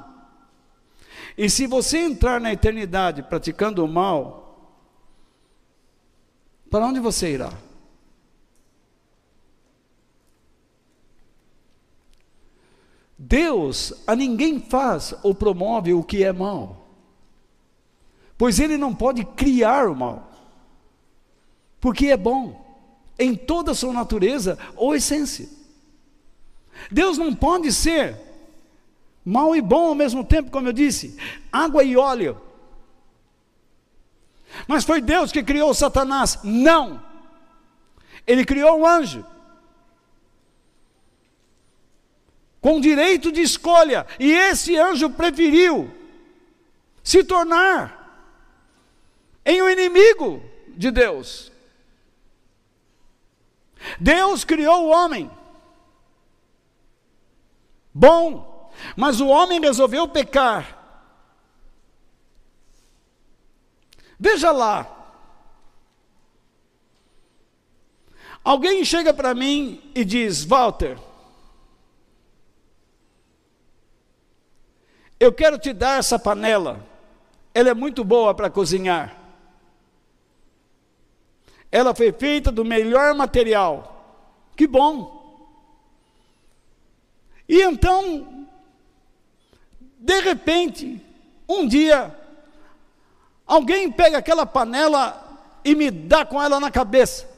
E se você entrar na eternidade praticando o mal, para onde você irá? Deus a ninguém faz ou promove o que é mal pois ele não pode criar o mal, porque é bom, em toda a sua natureza ou essência. Deus não pode ser mal e bom ao mesmo tempo, como eu disse, água e óleo. Mas foi Deus que criou Satanás? Não. Ele criou um anjo. Com direito de escolha, e esse anjo preferiu se tornar em um inimigo de Deus. Deus criou o homem. Bom, mas o homem resolveu pecar. Veja lá. Alguém chega para mim e diz: Walter, eu quero te dar essa panela, ela é muito boa para cozinhar. Ela foi feita do melhor material. Que bom. E então, De repente, um dia, alguém pega aquela panela e me dá com ela na cabeça.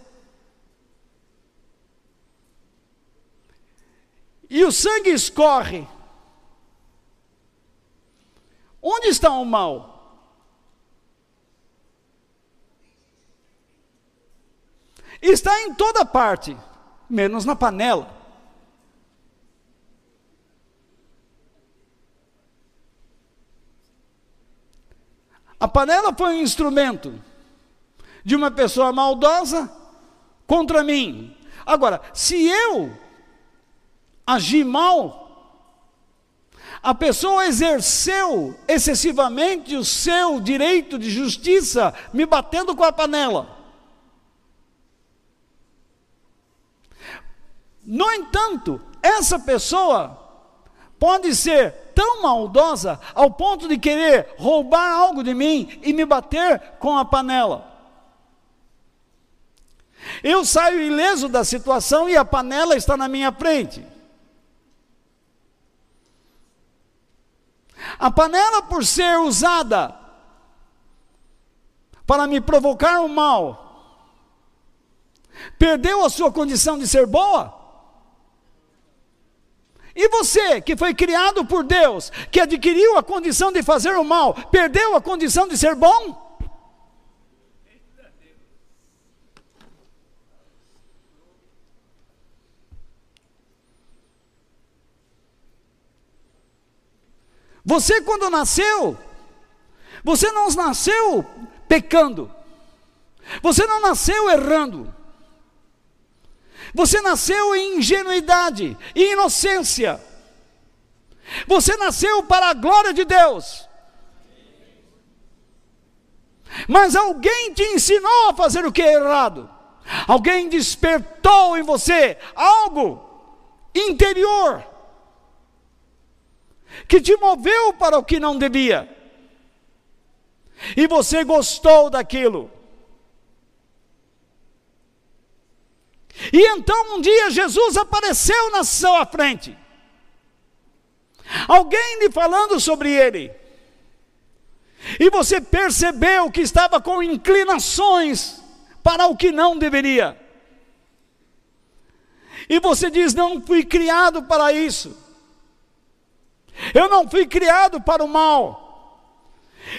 E o sangue escorre. Onde está o mal? Está em toda parte, menos na panela. A panela foi um instrumento de uma pessoa maldosa contra mim. Agora, se eu agir mal, a pessoa exerceu excessivamente o seu direito de justiça me batendo com a panela. No entanto, essa pessoa pode ser tão maldosa ao ponto de querer roubar algo de mim e me bater com a panela. Eu saio ileso da situação e a panela está na minha frente. A panela, por ser usada para me provocar o um mal, perdeu a sua condição de ser boa? E você, que foi criado por Deus, que adquiriu a condição de fazer o mal, perdeu a condição de ser bom? Você, quando nasceu, você não nasceu pecando, você não nasceu errando. Você nasceu em ingenuidade e inocência. Você nasceu para a glória de Deus. Mas alguém te ensinou a fazer o que é errado. Alguém despertou em você algo interior que te moveu para o que não devia. E você gostou daquilo. E então um dia Jesus apareceu na sua frente. Alguém lhe falando sobre ele. E você percebeu que estava com inclinações para o que não deveria. E você diz: Não fui criado para isso. Eu não fui criado para o mal.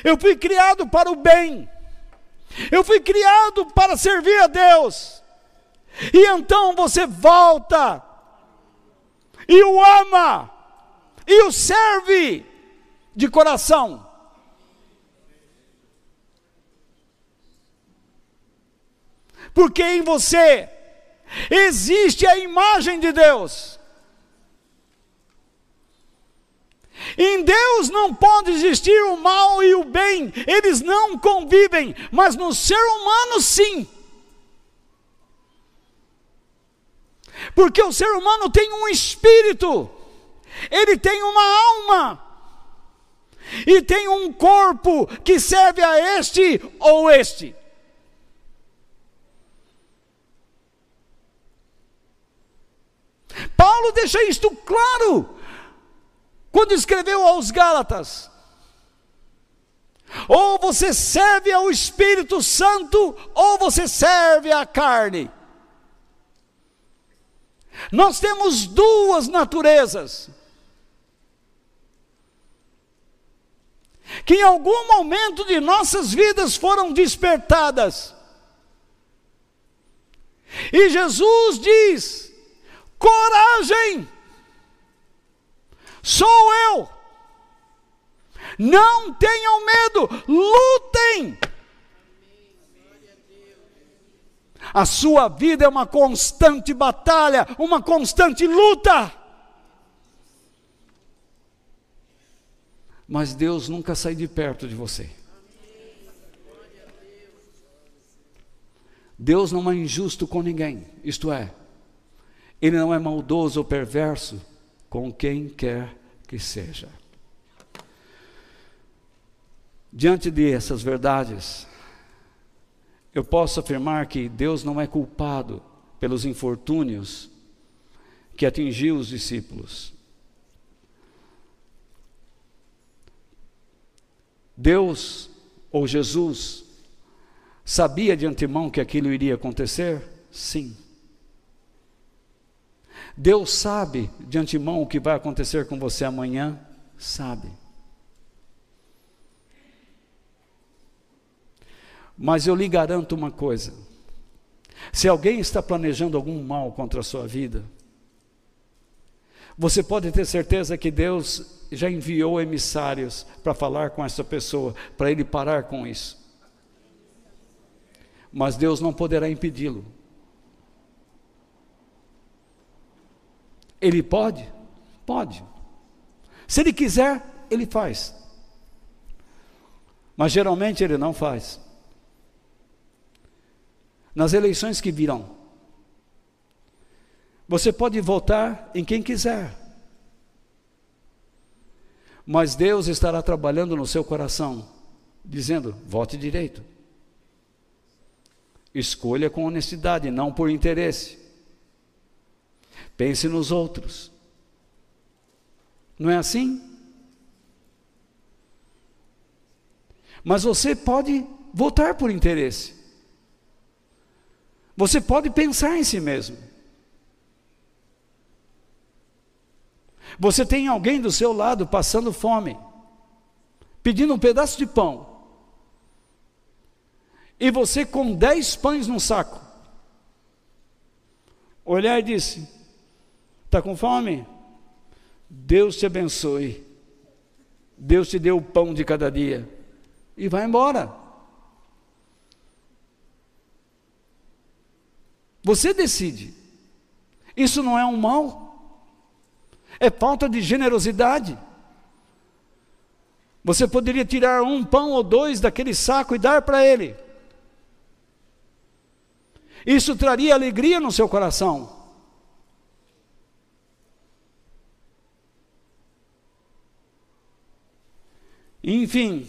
Eu fui criado para o bem. Eu fui criado para servir a Deus. E então você volta e o ama e o serve de coração. Porque em você existe a imagem de Deus. Em Deus não pode existir o mal e o bem, eles não convivem, mas no ser humano sim. Porque o ser humano tem um espírito, ele tem uma alma, e tem um corpo que serve a este ou este. Paulo deixa isto claro quando escreveu aos Gálatas. Ou você serve ao Espírito Santo, ou você serve à carne. Nós temos duas naturezas. Que em algum momento de nossas vidas foram despertadas. E Jesus diz: coragem, sou eu. Não tenham medo, lutem. A sua vida é uma constante batalha, uma constante luta. Mas Deus nunca sai de perto de você. Deus não é injusto com ninguém, isto é, Ele não é maldoso ou perverso com quem quer que seja. Diante dessas verdades, eu posso afirmar que Deus não é culpado pelos infortúnios que atingiu os discípulos. Deus ou Jesus sabia de antemão que aquilo iria acontecer? Sim. Deus sabe de antemão o que vai acontecer com você amanhã? Sabe. Mas eu lhe garanto uma coisa: se alguém está planejando algum mal contra a sua vida, você pode ter certeza que Deus já enviou emissários para falar com essa pessoa, para ele parar com isso. Mas Deus não poderá impedi-lo. Ele pode? Pode. Se ele quiser, ele faz. Mas geralmente ele não faz. Nas eleições que virão, você pode votar em quem quiser. Mas Deus estará trabalhando no seu coração, dizendo: vote direito. Escolha com honestidade, não por interesse. Pense nos outros. Não é assim? Mas você pode votar por interesse. Você pode pensar em si mesmo. Você tem alguém do seu lado passando fome, pedindo um pedaço de pão, e você com dez pães num saco, olhar e disse: Está com fome? Deus te abençoe. Deus te deu o pão de cada dia. E vai embora. Você decide. Isso não é um mal é falta de generosidade. Você poderia tirar um pão ou dois daquele saco e dar para ele. Isso traria alegria no seu coração. Enfim,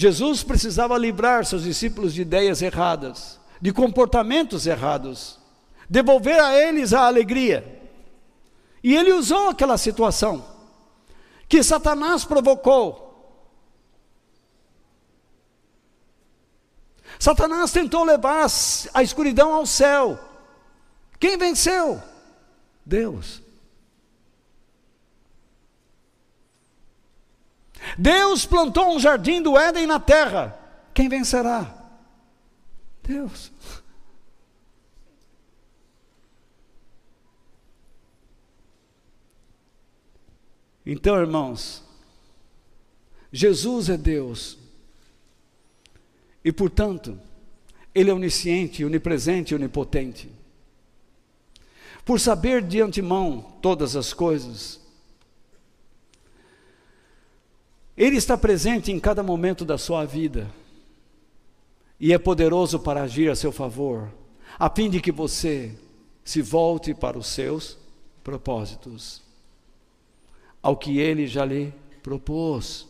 Jesus precisava livrar seus discípulos de ideias erradas, de comportamentos errados devolver a eles a alegria. E ele usou aquela situação que Satanás provocou. Satanás tentou levar a escuridão ao céu. Quem venceu? Deus. Deus plantou um jardim do Éden na terra. Quem vencerá? Deus. Então, irmãos, Jesus é Deus. E, portanto, Ele é onisciente, onipresente e onipotente. Por saber de antemão todas as coisas, Ele está presente em cada momento da sua vida e é poderoso para agir a seu favor, a fim de que você se volte para os seus propósitos ao que ele já lhe propôs.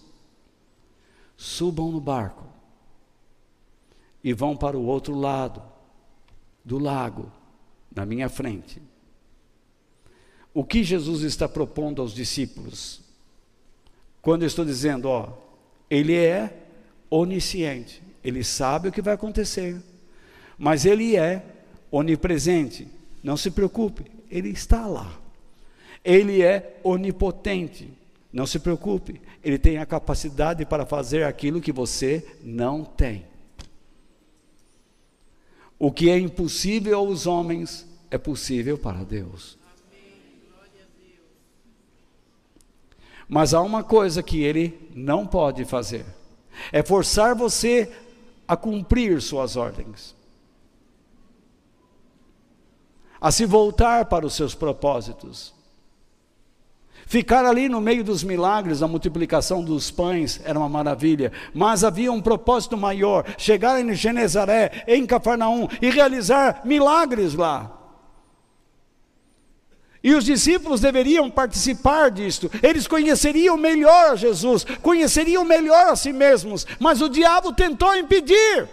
Subam no barco e vão para o outro lado do lago, na minha frente. O que Jesus está propondo aos discípulos? Quando eu estou dizendo, ó, ele é onisciente, ele sabe o que vai acontecer, mas ele é onipresente. Não se preocupe, ele está lá. Ele é onipotente. Não se preocupe, ele tem a capacidade para fazer aquilo que você não tem. O que é impossível aos homens é possível para Deus. Mas há uma coisa que ele não pode fazer: é forçar você a cumprir suas ordens, a se voltar para os seus propósitos. Ficar ali no meio dos milagres, a multiplicação dos pães era uma maravilha, mas havia um propósito maior: chegar em Genezaré, em Cafarnaum e realizar milagres lá. E os discípulos deveriam participar disto, eles conheceriam melhor a Jesus, conheceriam melhor a si mesmos, mas o diabo tentou impedir.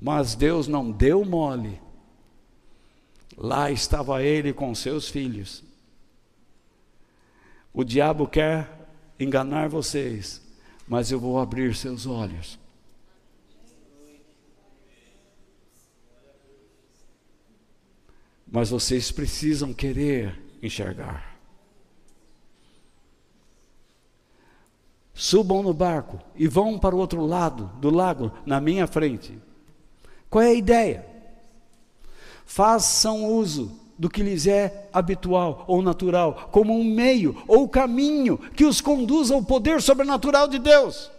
Mas Deus não deu mole Lá estava ele com seus filhos. O diabo quer enganar vocês, mas eu vou abrir seus olhos. Mas vocês precisam querer enxergar. Subam no barco e vão para o outro lado do lago, na minha frente. Qual é a ideia? Façam uso do que lhes é habitual ou natural, como um meio ou caminho que os conduza ao poder sobrenatural de Deus.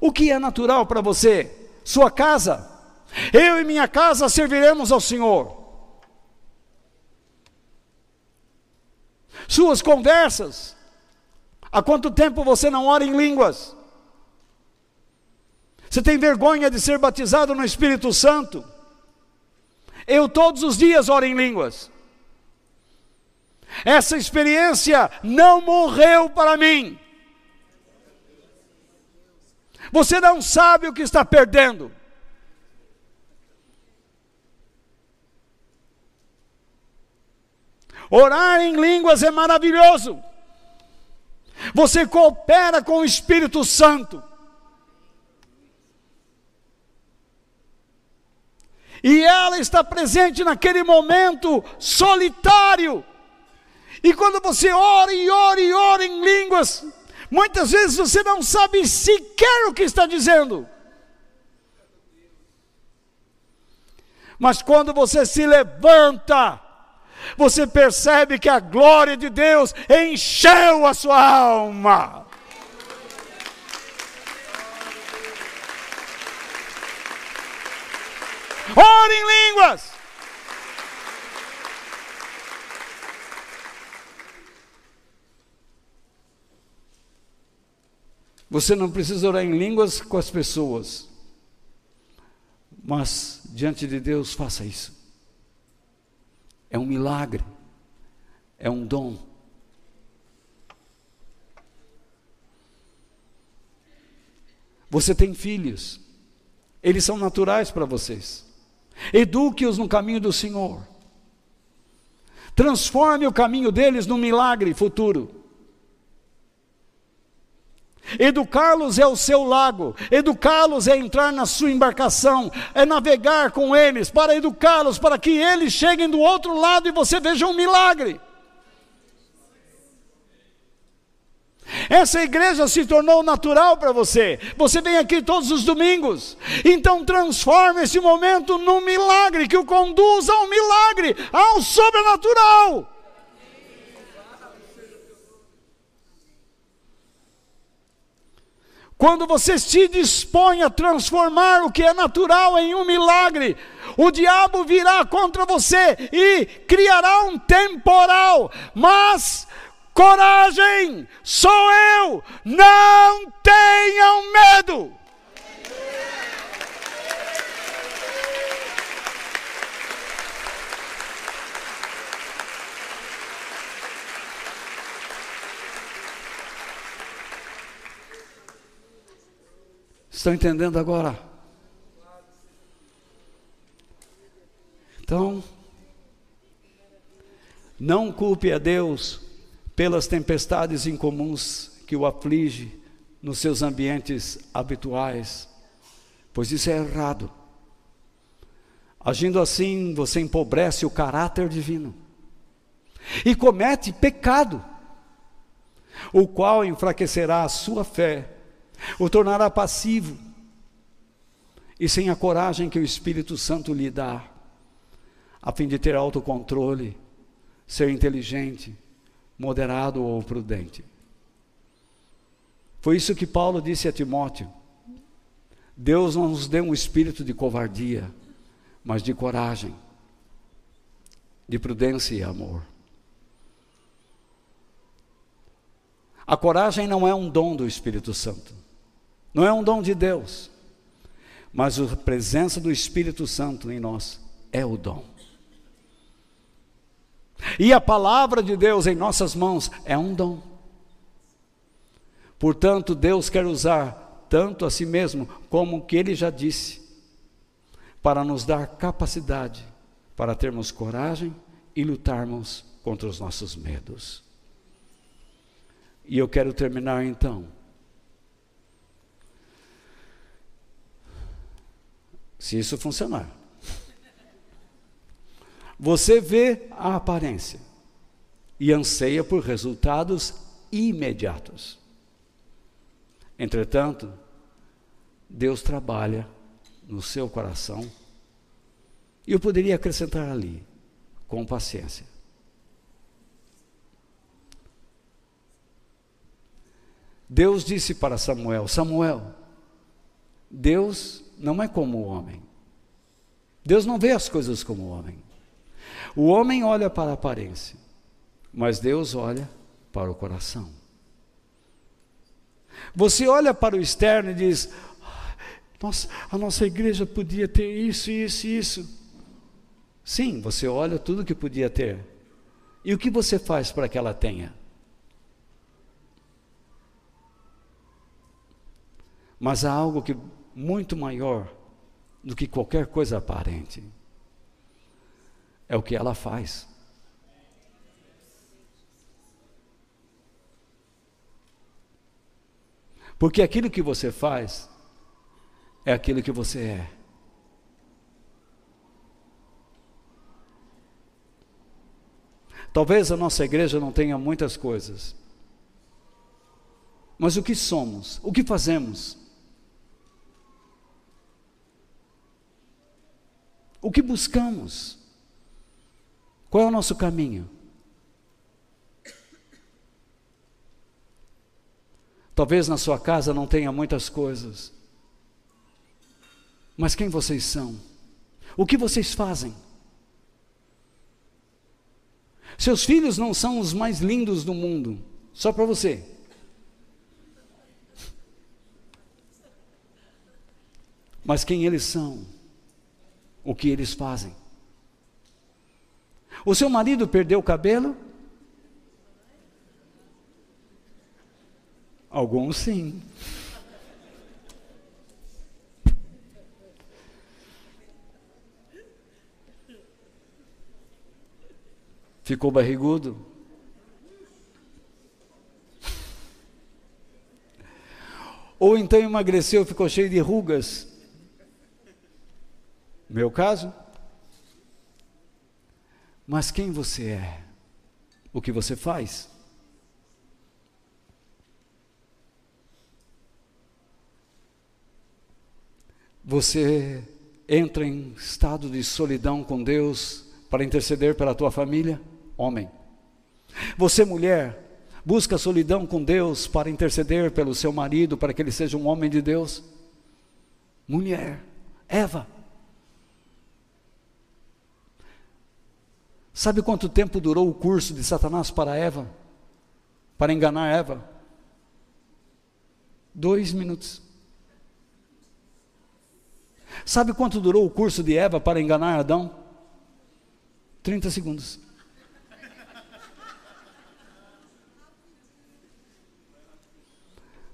O que é natural para você? Sua casa. Eu e minha casa serviremos ao Senhor. Suas conversas. Há quanto tempo você não ora em línguas? Você tem vergonha de ser batizado no Espírito Santo? Eu todos os dias oro em línguas. Essa experiência não morreu para mim. Você não sabe o que está perdendo. Orar em línguas é maravilhoso. Você coopera com o Espírito Santo. E ela está presente naquele momento solitário. E quando você ora e ora e ora em línguas, muitas vezes você não sabe sequer o que está dizendo. Mas quando você se levanta, você percebe que a glória de Deus encheu a sua alma. Ore em línguas. Você não precisa orar em línguas com as pessoas, mas diante de Deus faça isso. É um milagre, é um dom. Você tem filhos, eles são naturais para vocês. Eduque-os no caminho do Senhor. Transforme o caminho deles num milagre futuro. Educá-los é o seu lago, educá-los é entrar na sua embarcação, é navegar com eles, para educá-los, para que eles cheguem do outro lado e você veja um milagre. Essa igreja se tornou natural para você. Você vem aqui todos os domingos. Então transforme esse momento num milagre que o conduza ao milagre, ao sobrenatural. Quando você se dispõe a transformar o que é natural em um milagre, o diabo virá contra você e criará um temporal, mas coragem, sou eu, não tenham medo. Estão entendendo agora? Então, não culpe a Deus pelas tempestades incomuns que o aflige nos seus ambientes habituais, pois isso é errado. Agindo assim, você empobrece o caráter divino e comete pecado, o qual enfraquecerá a sua fé, o tornará passivo e sem a coragem que o Espírito Santo lhe dá, a fim de ter autocontrole, ser inteligente, moderado ou prudente. Foi isso que Paulo disse a Timóteo. Deus não nos deu um espírito de covardia, mas de coragem, de prudência e amor. A coragem não é um dom do Espírito Santo, não é um dom de Deus, mas a presença do Espírito Santo em nós é o dom. E a palavra de Deus em nossas mãos é um dom. Portanto, Deus quer usar tanto a si mesmo como o que ele já disse, para nos dar capacidade para termos coragem e lutarmos contra os nossos medos. E eu quero terminar então. Se isso funcionar. Você vê a aparência e anseia por resultados imediatos. Entretanto, Deus trabalha no seu coração. E eu poderia acrescentar ali, com paciência. Deus disse para Samuel: Samuel, Deus não é como o homem. Deus não vê as coisas como o homem. O homem olha para a aparência, mas Deus olha para o coração. Você olha para o externo e diz: nossa, a nossa igreja podia ter isso, isso isso. Sim, você olha tudo que podia ter. E o que você faz para que ela tenha? Mas há algo que muito maior do que qualquer coisa aparente. É o que ela faz. Porque aquilo que você faz é aquilo que você é. Talvez a nossa igreja não tenha muitas coisas, mas o que somos, o que fazemos, o que buscamos, qual é o nosso caminho? Talvez na sua casa não tenha muitas coisas, mas quem vocês são? O que vocês fazem? Seus filhos não são os mais lindos do mundo, só para você. Mas quem eles são? O que eles fazem? O seu marido perdeu o cabelo? Alguns sim. Ficou barrigudo? Ou então emagreceu, ficou cheio de rugas? Meu caso? Mas quem você é? O que você faz? Você entra em estado de solidão com Deus para interceder pela tua família? homem. Você, mulher, busca solidão com Deus para interceder pelo seu marido, para que ele seja um homem de Deus? Mulher, Eva. Sabe quanto tempo durou o curso de Satanás para Eva? Para enganar Eva? Dois minutos. Sabe quanto durou o curso de Eva para enganar Adão? 30 segundos.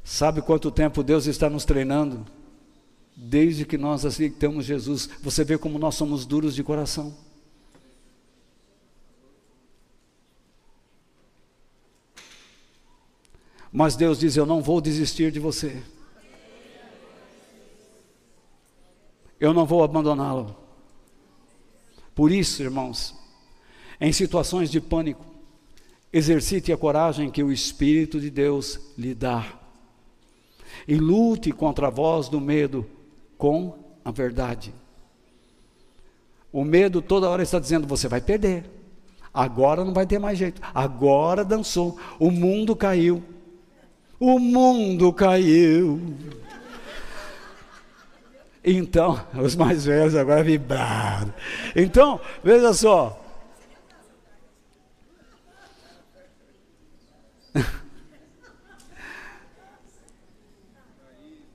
Sabe quanto tempo Deus está nos treinando? Desde que nós aceitamos Jesus, você vê como nós somos duros de coração. Mas Deus diz: Eu não vou desistir de você. Eu não vou abandoná-lo. Por isso, irmãos, em situações de pânico, exercite a coragem que o Espírito de Deus lhe dá e lute contra a voz do medo com a verdade. O medo toda hora está dizendo: você vai perder. Agora não vai ter mais jeito. Agora dançou. O mundo caiu. O mundo caiu. Então, os mais velhos agora vibraram. Então, veja só.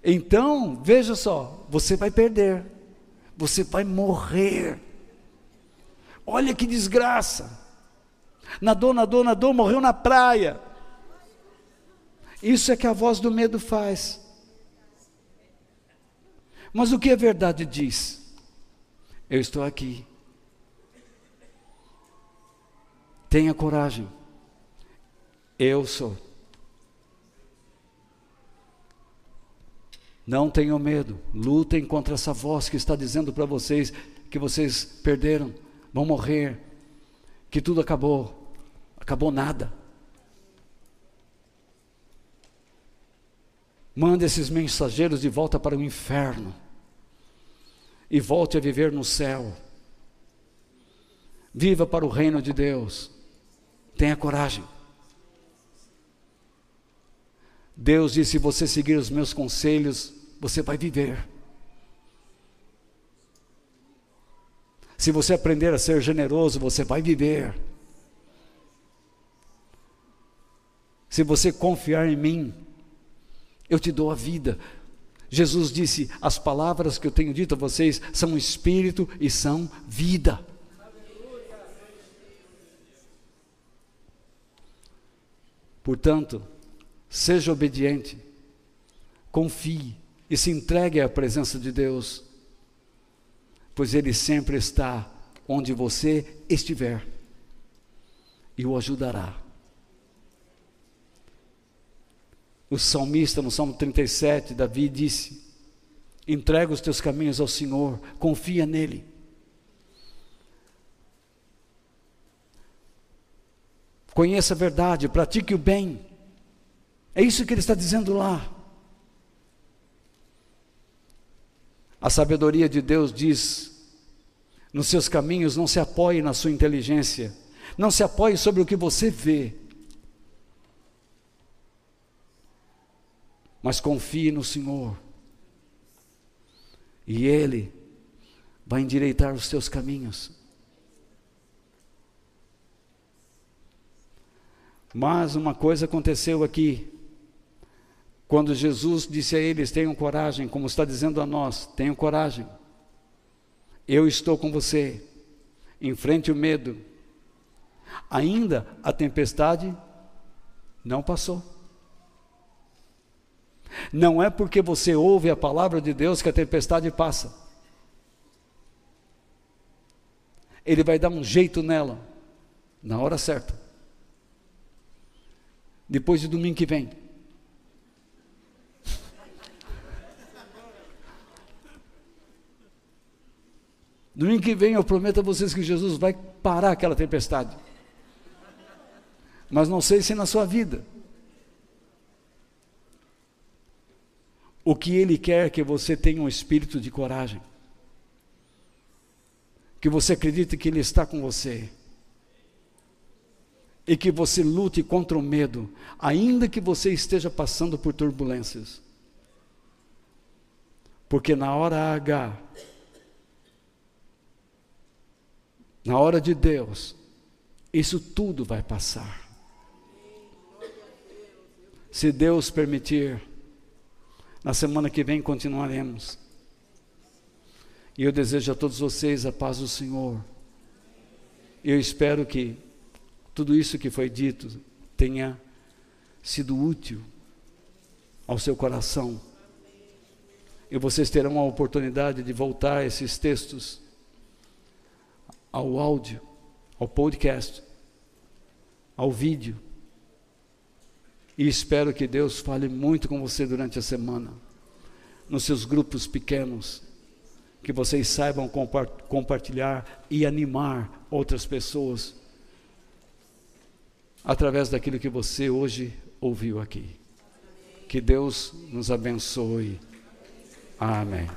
Então, veja só, você vai perder, você vai morrer. Olha que desgraça. Nadou, nadou, nadou, morreu na praia. Isso é que a voz do medo faz. Mas o que a verdade diz? Eu estou aqui. Tenha coragem. Eu sou. Não tenham medo. Lutem contra essa voz que está dizendo para vocês que vocês perderam, vão morrer, que tudo acabou. Acabou nada. Manda esses mensageiros de volta para o inferno e volte a viver no céu. Viva para o reino de Deus. Tenha coragem. Deus disse: se você seguir os meus conselhos, você vai viver. Se você aprender a ser generoso, você vai viver. Se você confiar em mim, eu te dou a vida. Jesus disse: As palavras que eu tenho dito a vocês são espírito e são vida. Portanto, seja obediente, confie e se entregue à presença de Deus, pois Ele sempre está onde você estiver e o ajudará. O salmista, no Salmo 37, Davi disse: entrega os teus caminhos ao Senhor, confia nele. Conheça a verdade, pratique o bem. É isso que ele está dizendo lá. A sabedoria de Deus diz: nos seus caminhos não se apoie na sua inteligência, não se apoie sobre o que você vê, mas confie no Senhor, e Ele vai endireitar os teus caminhos. Mas uma coisa aconteceu aqui. Quando Jesus disse a eles: tenham coragem, como está dizendo a nós, tenham coragem. Eu estou com você. Enfrente o medo. Ainda a tempestade não passou. Não é porque você ouve a palavra de Deus que a tempestade passa. Ele vai dar um jeito nela, na hora certa. Depois de domingo que vem. Domingo que vem eu prometo a vocês que Jesus vai parar aquela tempestade. Mas não sei se na sua vida. O que Ele quer é que você tenha um espírito de coragem. Que você acredite que Ele está com você. E que você lute contra o medo, ainda que você esteja passando por turbulências. Porque na hora H, na hora de Deus, isso tudo vai passar. Se Deus permitir, na semana que vem continuaremos. E eu desejo a todos vocês a paz do Senhor. Eu espero que tudo isso que foi dito tenha sido útil ao seu coração. E vocês terão a oportunidade de voltar esses textos ao áudio, ao podcast, ao vídeo e espero que Deus fale muito com você durante a semana, nos seus grupos pequenos, que vocês saibam compartilhar e animar outras pessoas através daquilo que você hoje ouviu aqui. Que Deus nos abençoe. Amém.